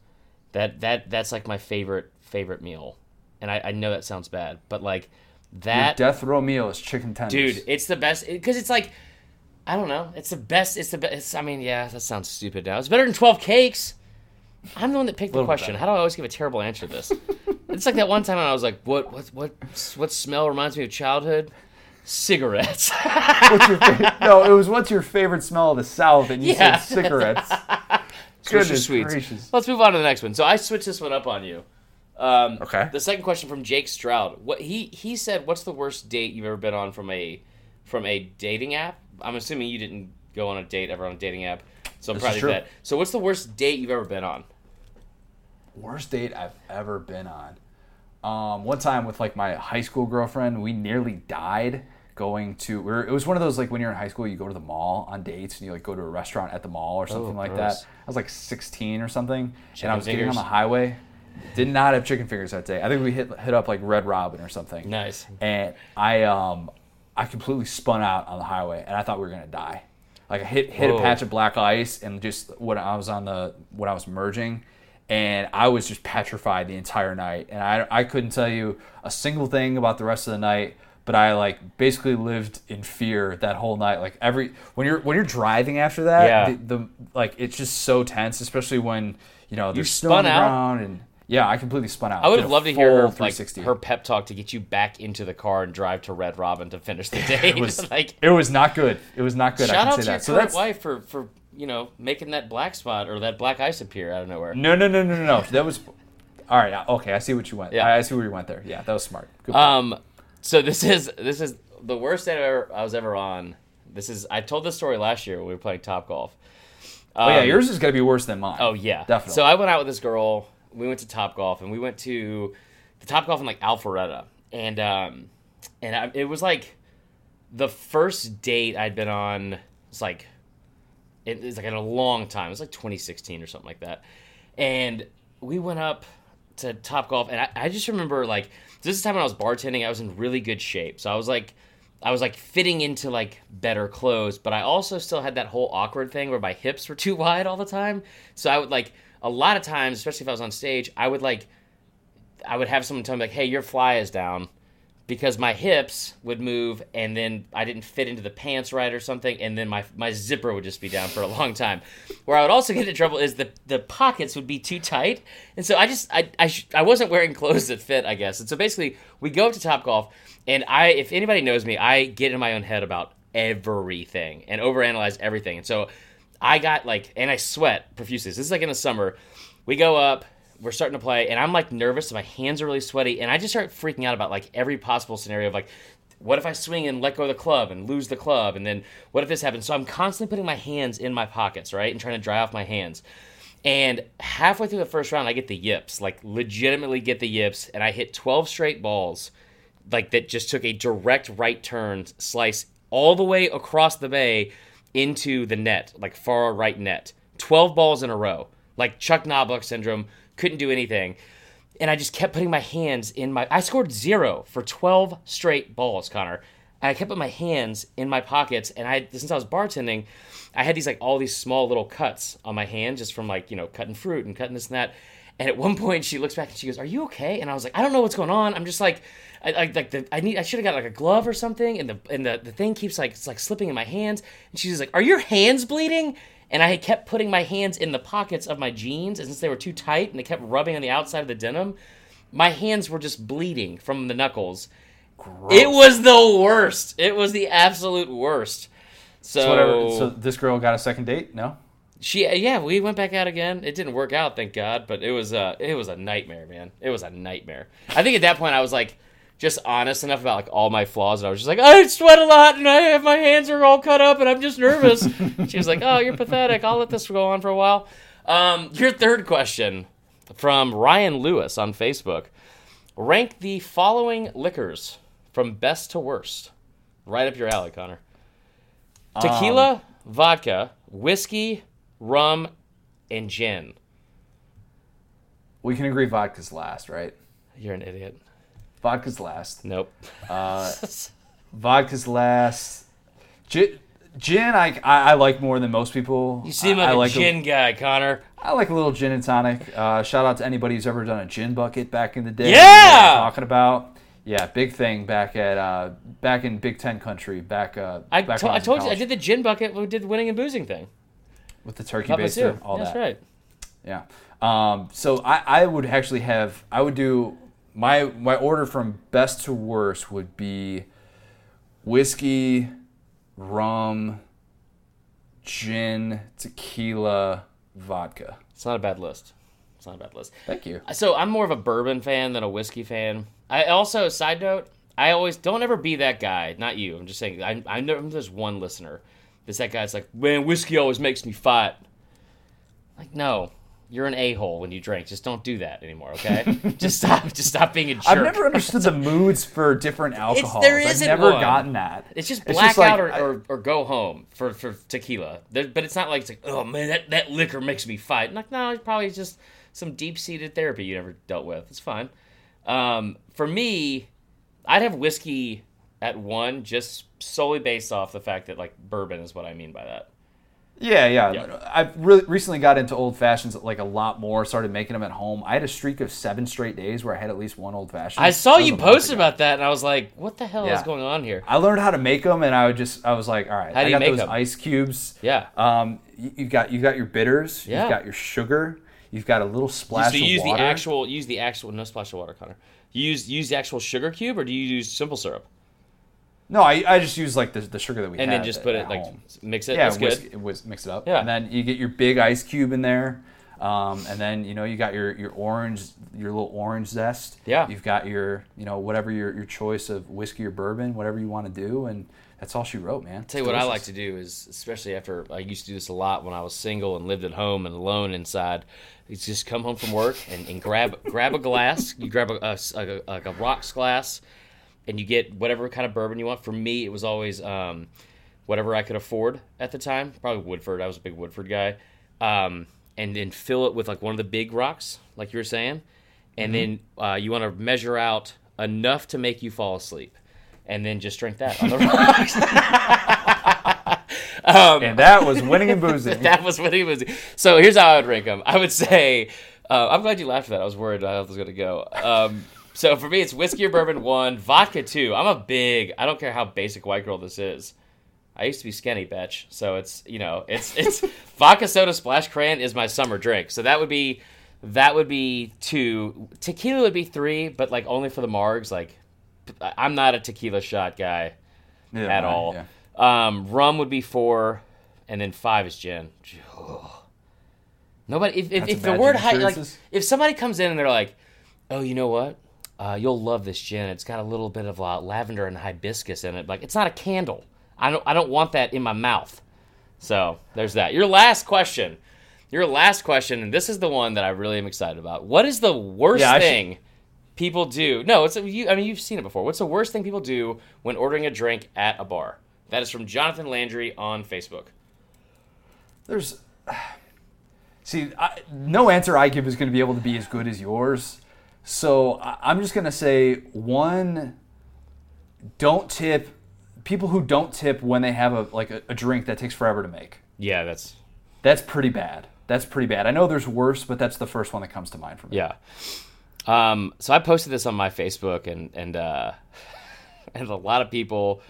That that that's like my favorite favorite meal, and I, I know that sounds bad, but like Your that death row meal is chicken tenders. dude, it's the best because it's like I don't know, it's the best. It's the best. I mean, yeah, that sounds stupid now. It's better than twelve cakes. I'm the one that picked the question. How do I always give a terrible answer to this? [LAUGHS] it's like that one time when I was like, "What? What? What? What smell reminds me of childhood? Cigarettes." What's your fa- no? It was what's your favorite smell of the South, and you Yeah. said cigarettes. [LAUGHS] Goodness sweets. gracious. Let's move on to the next one. So I switched this one up on you. Um, Okay. The second question from Jake Stroud. What he he said, "What's the worst date you've ever been on from a from a dating app?" I'm assuming you didn't go on a date ever on a dating app, so I'm This proud is true. that. So what's the worst date you've ever been on? Worst date I've ever been on. Um, one time with like my high school girlfriend, we nearly died going to. We were, it was one of those like when you're in high school, you go to the mall on dates and you like go to a restaurant at the mall or something like Oh, gross. that. I was like 16 or something, Chicken and I was getting on the highway. Did not have chicken fingers that day. I think we hit hit up like Red Robin or something. Nice. And I um I completely spun out on the highway and I thought we were gonna die. Like I hit hit Whoa. a patch of black ice and just when I was on the when I was merging and I was just petrified the entire night and I I couldn't tell you a single thing about the rest of the night. But I like basically lived in fear that whole night. Like every when you're when you're driving after that, Yeah. the, the like it's just so tense, especially when you know there's snow spun ground and yeah, I completely spun out. I would have loved to hear her like her pep talk to get you back into the car and drive to Red Robin to finish the [LAUGHS] day. it was [LAUGHS] like it was not good. It was not good. I shout can out say to your that. So current that's wife for for you know making that black spot or that black ice appear out of nowhere. no, no, no, no, no, no. That was all right. Okay, I see what you went. Yeah. I, I see where you went there. Yeah, that was smart. Good. Um, so this is this is the worst date I, ever, I was ever on. This is I told this story last year when we were playing Top Golf. oh yeah, um, yours is gonna be worse than mine. Oh yeah, definitely. So I went out with this girl. We went to Top Golf, and we went to the Top Golf in like Alpharetta, and um, and I, it was like the first date I'd been on. It's like it- it's like in a long time. It was like 2016 or something like that, and we went up to Top Golf, and I, I just remember like this is the time when I was bartending. I was in really good shape, so I was like. I was like fitting into like better clothes, but I also still had that whole awkward thing where my hips were [LAUGHS] too wide all the time. So I would like a lot of times, especially if I was on stage, I would like I would have someone tell me like, "Hey, your fly is down," because my hips would move, and then I didn't fit into the pants right or something, and then my my zipper would just be down for a long time. Where I would also get into trouble is the the pockets would be too tight, and so I just I I, sh- I wasn't wearing [LAUGHS] clothes that fit, I guess. And so basically, we go up to Top Golf, and I if anybody knows me, I get in my own head about everything and overanalyze everything, and so. I got like, and I sweat profusely. This is like in the summer. We go up, we're starting to play, and I'm like nervous. And My hands are really sweaty, and I just start freaking out about like every possible scenario of like, what if I swing and let go of the club and lose the club, and then what if this happens? So I'm constantly putting my hands in my pockets, right, and trying to dry off my hands. And halfway through the first round, I get the yips, like legitimately get the yips, and I hit 12 straight balls, like that just took a direct right turn slice all the way across the bay into the net, like far right net. 12 balls in a row, like Chuck Knoblauch syndrome, couldn't do anything. And I just kept putting my hands in my. I scored zero for 12 straight balls, Connor. And I kept putting my hands in my pockets, and I since I was bartending, I had these like all these small little cuts on my hand just from like you know cutting fruit and cutting this and that. And at one [LAUGHS] point, she looks back and she goes, "Are you okay?" And I was like, "I don't know what's going on. I'm just like, I, I like the I need I should have got like a glove or something." And the and the, the thing keeps like it's like slipping in my hands. And she's like, "Are your hands bleeding?" And I had kept putting my hands in the pockets of my jeans, and since they were too tight and they kept rubbing on the outside of the denim, my hands were just bleeding from the knuckles. It was the worst. It was the absolute worst. So, So whatever. So this girl got a second date? No. she, yeah, we went back out again. It didn't work out, thank God. But it was, uh, it was a nightmare, man. It was a nightmare. I think at that point I was like, just honest enough about like all my flaws, and I was just like, I sweat a lot, and I have my hands are all cut up, and I'm just nervous. [LAUGHS] she was like, Oh, you're pathetic. I'll let this go on for a while. Um, your third question from Ryan Lewis on Facebook: Rank the following liquors from best to worst. Right up your alley, Connor. Tequila, vodka, whiskey, rum, and gin. We can agree vodka's last, right? You're an idiot. Vodka's last. Nope. Vodka's last. Gin, gin I, I, I like more than most people. You seem I, like I a like gin guy, Connor. I like a little gin and tonic. Uh, shout out to anybody who's ever done a gin bucket back in the day. Yeah! Talking about. Yeah, big thing back at uh, back in Big Ten country. Back uh, I, back to- I in told you I did the gin bucket when we did the winning and boozing thing. with the turkey baster, all That's that. right. Yeah. Um, so I, I would actually have I would do my my order from best to worst would be whiskey, rum, gin, tequila, vodka. It's not a bad list. It's not a bad list. Thank you. So I'm more of a bourbon fan than a whiskey fan. I also, side note, I always don't ever be that guy. Not you. I'm just saying. I I know there's one listener. That's that guy's like, man, whiskey always makes me fight. Like, no, you're an a hole when you drink. Just don't do that anymore. Okay? [LAUGHS] just stop. Just stop being a jerk. I've never understood the moods for different alcohols. there I've isn't never one. gotten that. It's just It's black just like, or, I- or, or go home for, for tequila. There, but it's not like it's like, oh man, that, that liquor makes me fight. I'm like, no, it's probably just some deep seated therapy you never dealt with. It's fine. Um, for me, I'd have whiskey at one just solely based off the fact that like bourbon is what I mean by that. Yeah, yeah. Yeah. I've really recently got into old fashions like a lot more. Started making them at home. I had a streak of seven straight days where I had at least one old fashioned. I saw you post about that, and I was like, what the hell is going on here? I learned how to make them, and I would just I was like, all right, How do I you got make those 'em? ice cubes. Yeah. Um, you, you got you got your bitters. Yeah. You've got your sugar. You've got a little splash so you of use water. the actual use the actual no splash of water, Connor. You use use the actual sugar cube, or do you use simple syrup No, I, I just use like the, the sugar that we and had then just at- put at it like home. mix it? yeah, That's whisk, good. whisk, mix it up. Yeah. and then you get your big ice cube in there. Um, and then you know you got your, your orange your little orange zest. Yeah. You've got your you know whatever your, your choice of whiskey or bourbon, whatever you want to do, and that's all she wrote, man. tell you what I like to do is, especially after I used to do this a lot when I was single and lived at home and alone inside, is just come home from work and, and grab grab a glass. You grab a, a, a, like a rocks glass, and you get whatever kind of bourbon you want. For me, it was always um, whatever I could afford at the time. Probably Woodford. I was a big Woodford guy. Um, and then fill it with like one of the big rocks, like you were saying, and then uh, you want to measure out enough to make you fall asleep, and then just drink that on the [LAUGHS] rocks. [LAUGHS] and that was winning and boozing. [LAUGHS] that was what he was. So here's how I would rank them. I would say, uh, I'm glad you laughed at that. I was worried I was going to go. Um, so for me, it's whiskey or bourbon one, vodka two. I'm a big. I don't care how basic white girl this is. I used to be skinny, bitch. So it's you know it's [LAUGHS] it's vodka soda splash crayon is my summer drink. So that would be that would be two. Tequila would be three, but like only for the margs. Like I'm not a tequila shot guy Yeah, at right, all. yeah. Um, rum would be four, and then five is gin. Nobody. If, if, if the word gin hi, like, if somebody comes in and they're like, "Oh, you know what? Uh, you'll love this gin. It's got a little bit of uh, lavender and hibiscus in it. Like, it's not a candle. I don't. I don't want that in my mouth. So there's that. Your last question. Your last question, and this is the one that I really am excited about. What is the worst Yeah, I should- thing people do? No, it's you. I mean, you've seen it before. What's the worst thing people do when ordering a drink at a bar? That is from Jonathan Landry on Facebook. There's [SIGHS] see, I, no answer I give is going to be able to be as good as yours. So I'm just going to say one: don't tip people who don't tip when they have a like a, a drink that takes forever to make. Yeah, that's That's pretty bad. That's pretty bad. I know there's worse, but that's the first one that comes to mind for me. Yeah. Um, so I posted this on my Facebook, and and uh, [LAUGHS] and a lot of people,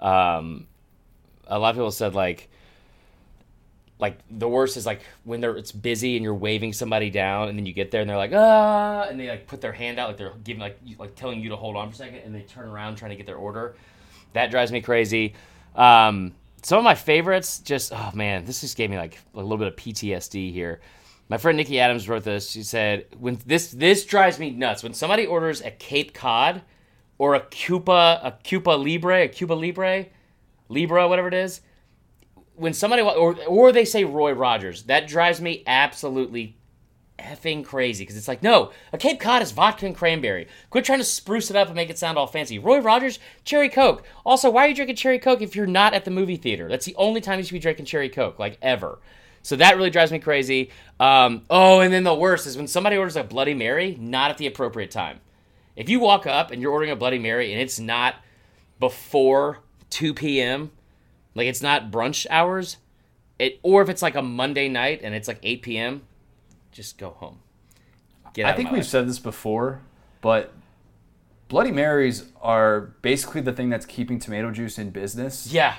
um, a lot of people said like, like the worst is like when they're it's busy and you're waving somebody down, and then you get there and they're like ah, and they like put their hand out like they're giving like like telling you to hold on for a second, and they turn around trying to get their order. That drives me crazy. Um, some of my favorites, just oh man, this just gave me like a little bit of PTSD here. My friend Nikki Adams wrote this. She said, "When this this drives me nuts. When somebody orders a Cape Cod or a Cuba a Cuba Libre, a Cuba Libre, Libra, whatever it is, when somebody or or they say Roy Rogers, that drives me absolutely effing crazy because it's like, no, a Cape Cod is vodka and cranberry. Quit trying to spruce it up and make it sound all fancy. Roy Rogers, cherry coke. Also, why are you drinking cherry coke if you're not at the movie theater? That's the only time you should be drinking cherry coke, like ever. So that really drives me crazy. Um, oh, and then the worst is when somebody orders a Bloody Mary, not at the appropriate time. If you walk up and you're ordering a Bloody Mary and it's not before 2 p.m., like it's not brunch hours, it or if it's like a Monday night and it's like 8 p.m., just go home. Get out I think we've life. said this before, but Bloody Marys are basically the thing that's keeping tomato juice in business. Yeah.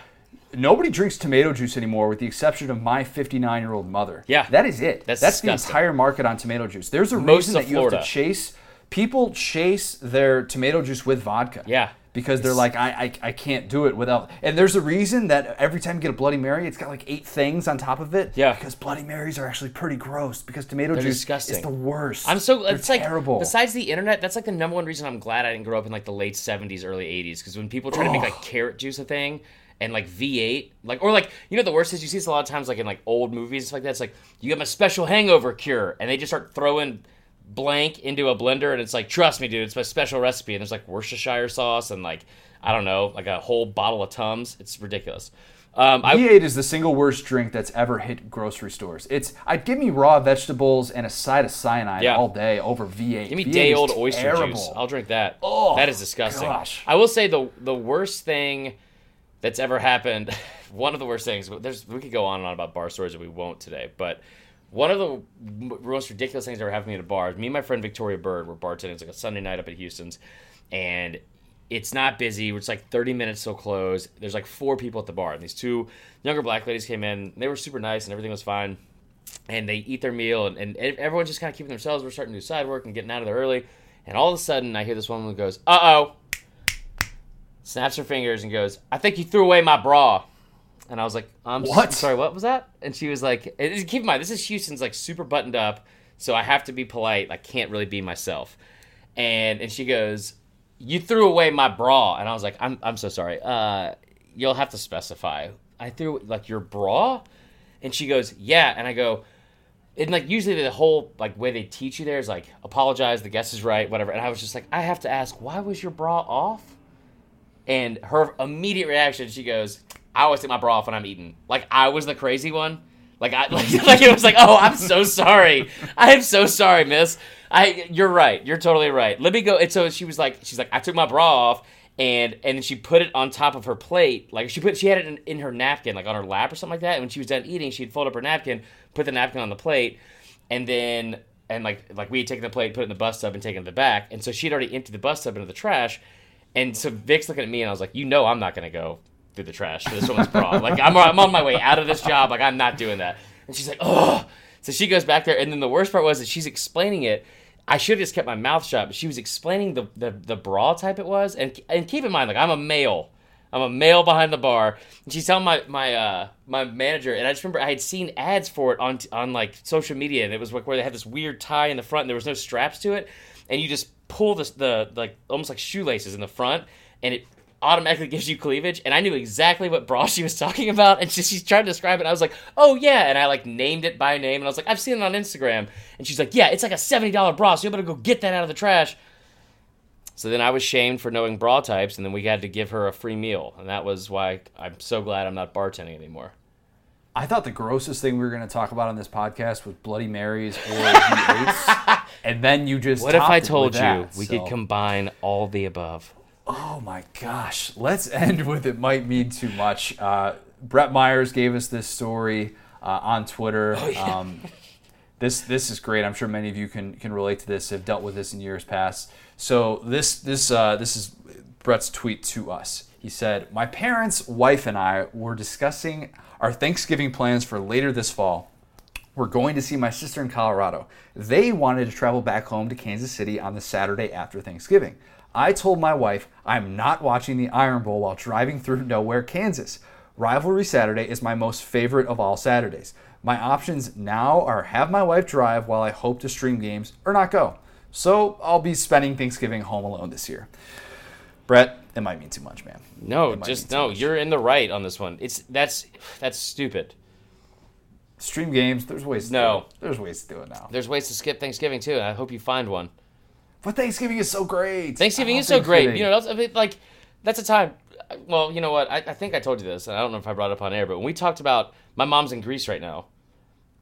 nobody drinks tomato juice anymore, with the exception of my 59 year old mother. Yeah. that is it. That's That's the entire market on tomato juice. There's a Most reason that you have to chase. People chase their tomato juice with vodka. Yeah. Because they're like, I, I, I can't do it without. And there's a reason that every time you get a Bloody Mary, it's got like eight things on top of it. Yeah. Because Bloody Marys are actually pretty gross. Because tomato They're juice disgusting. is the worst. I'm so They're it's like terrible. besides the internet, that's like the number one reason I'm glad I didn't grow up in like the late '70s, early '80s. Because when people try to make like carrot juice a thing and like V8, like or like you know the worst is you see this a lot of times like in like old movies and stuff like that. It's like you have a special hangover cure, and they just start throwing blank into a blender, and it's like trust me, dude, it's my special recipe, and there's like Worcestershire sauce and like I don't know, like a whole bottle of Tums. It's ridiculous. Um, I, V8 is the single worst drink that's ever hit grocery stores. It's I'd give me raw vegetables and a side of cyanide Yeah. all day over V8. Give me V8 day old oyster terrible. juice. I'll drink that. Oh, that is disgusting. gosh. I will say the the worst thing that's ever happened. [LAUGHS] One of the worst things. There's we could go on and on about bar stories, and we won't today. But one of the most ridiculous things that ever happened to me at a bar. is Me and my friend Victoria Bird were bartending. It's like a Sunday night up at Houston's, and it's not busy. It's like 30 minutes till close. There's like four people at the bar, and these two younger black ladies came in. They were super nice, and everything was fine and they eat their meal, and, and everyone's just kind of keeping themselves. We're starting to do side work and getting out of there early, and all of a sudden, I hear this woman goes, "Uh oh," snaps her fingers and goes, "I think you threw away my bra." And I was like, "I'm What? sorry, what was that?" And she was like, and "Keep in mind, this is Houston's like super buttoned up, so I have to be polite. I can't really be myself." And and she goes, "You threw away my bra," and I was like, "I'm I'm so sorry. Uh, you'll have to specify. I threw like your bra." And she goes, "Yeah," and I go, and like usually the whole like way they teach you there is like apologize, the guess is right, whatever. And I was just like, I have to ask, why was your bra off? And her immediate reaction, she goes, I always take my bra off when I'm eating. Like I was the crazy one. Like I [LAUGHS] like, like it was like, oh, I'm so sorry. I am so sorry, miss. I you're right. You're totally right. Let me go. And so she was like, she's like, I took my bra off and and then she put it on top of her plate. Like she put she had it in, in her napkin, like on her lap or something like that. And when she was done eating, she'd fold up her napkin, put the napkin on the plate, and then and like like we had taken the plate, put it in the bus tub, and taken it to the back. And so she'd already emptied the bus tub into the trash. And so Vic's looking at me, and I was like, you know, I'm not gonna go through the trash for this woman's bra. Like I'm I'm on my way out of this job. Like I'm not doing that. And she's like, oh. So she goes back there, and then the worst part was that she's explaining it. I should have just kept my mouth shut, but she was explaining the, the, the bra type it was, and and keep in mind, like I'm a male, I'm a male behind the bar, and she's telling my my uh my manager, and I just remember I had seen ads for it on on like social media, and it was like where they had this weird tie in the front, and there was no straps to it, and you just pull this the like almost like shoelaces in the front, and it automatically gives you cleavage and i knew exactly what bra [LAUGHS] she was talking about and she, she's trying to describe it i was like oh yeah and i like named it by name and i was like i've seen it on instagram and she's like yeah it's like a $70 bra so you better go get that out of the trash. So then i was shamed for knowing bra types and then we had to give her a free meal and that was why i'm so glad i'm not bartending anymore. I thought the grossest thing we were going to talk about on this podcast was Bloody Marys or [LAUGHS] V8s, and then you just what if i told you that, we so- could combine all the above Oh my gosh. Let's [LAUGHS] end with it might mean too much. Uh, Brett Myers gave us this story uh, on Twitter. um, this this is great. I'm sure many of you can can relate to this. Have dealt with this in years past. So this this uh, this is Brett's tweet to us. He said, "My parents, wife, and I were discussing our Thanksgiving plans for later this fall. We're going to see my sister in Colorado. They wanted to travel back home to Kansas City on the Saturday after Thanksgiving. I told my wife I'm not watching the Iron Bowl while driving through nowhere, Kansas. Rivalry Saturday is my most favorite of all Saturdays. My options now are have my wife drive while I hope to stream games or not go. So I'll be spending Thanksgiving home alone this year. Brett, it might mean too much, man. no just no much. you're in the right on this one it's that's that's stupid Stream games, there's ways to No. do it. There's ways to do it now. there's ways to skip thanksgiving too and i hope you find one But Thanksgiving is so great. Thanksgiving is love so great. You know, that's, I mean, like that's a time. Well, you know what? I, I think I told you this, and I don't know if I brought it up on air, but when we talked about my mom's in Greece right now,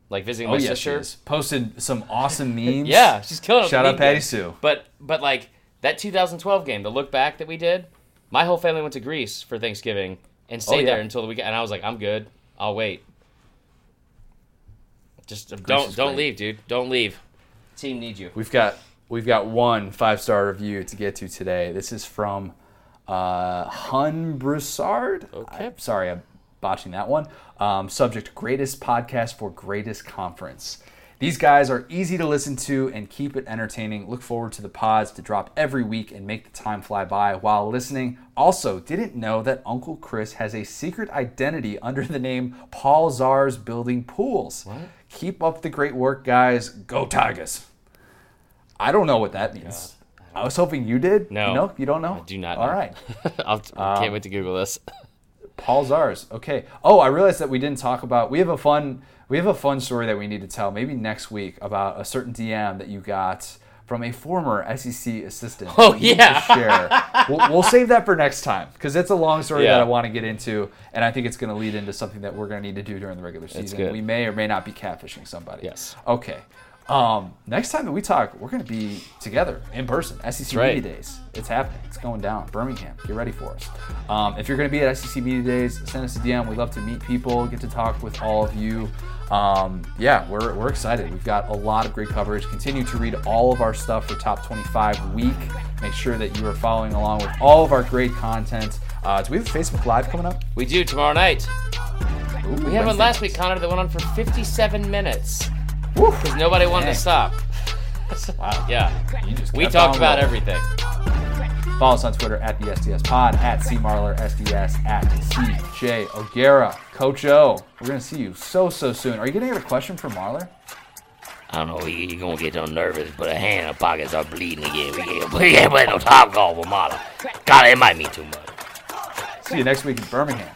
like visiting Oh my yeah, she sister. is. Posted some awesome [LAUGHS] memes. Yeah, she's killing it. Shout out Patty game. Sue. But but like that 2012 game, the look back that we did, my whole family went to Greece for Thanksgiving and oh, stayed Oh, yeah. there until the weekend. And I was like, I'm good. I'll wait. Just don't don't great. leave, dude. Don't leave. Team needs you. We've got we've got one five star review to get to today. This is from uh, Hun Broussard. Okay. I- sorry, I'm botching that one. Um, subject greatest podcast for greatest conference. These guys are easy to listen to and keep it entertaining. Look forward to the pods to drop every week and make the time fly by while listening. Also, didn't know that Uncle Chris has a secret identity under the name Paul Czar's Building Pools. What? Keep up the great work, guys. Go Tigers. I don't know what that means. I was hoping you did. No. No, you don't know? I do not All know. right. [LAUGHS] I'll, can't um, wait to Google this. Paul Zars. Okay. Oh, I realized that we didn't talk about. We have a fun. We have a fun story that we need to tell. Maybe next week about a certain DM that you got from a former SEC assistant. Oh, that you need yeah. Share. [LAUGHS] we'll, we'll save that for next time because it's a long story Yeah. that I want to get into, and I think it's going to lead into something that we're going to need to do during the regular season. We may or may not be catfishing somebody. Yes. Okay. Um, next time that we talk, we're going to be together in person. SEC right. Media Days. It's happening. It's going down. Birmingham. Get ready for us. Um, if you're going to be at SEC Media Days, send us a DM. We love to meet people, get to talk with all of you. Um, yeah, we're, we're excited. We've got a lot of great coverage. Continue to read all of our stuff for Top 25 week. Make sure that you are following along with all of our great content. Uh, do we have a Facebook Live coming up? We do tomorrow night. Ooh, We had one last week, Connor, that went on for 57 minutes. Because nobody wanted Dang. to stop. Wow. Yeah. We talked about rolling. everything. Follow us on Twitter at the SDS Pod, at C Marler SDS, at CJ O'Gara. Coach O, we're going to see you so, so soon. Are you going to get a question from Marler? I don't know, he, he gonna get so nervous, but a hand in the pockets are bleeding again. We can't, we can't play no top golf with Marler. God, it might mean too much. See you next week in Birmingham.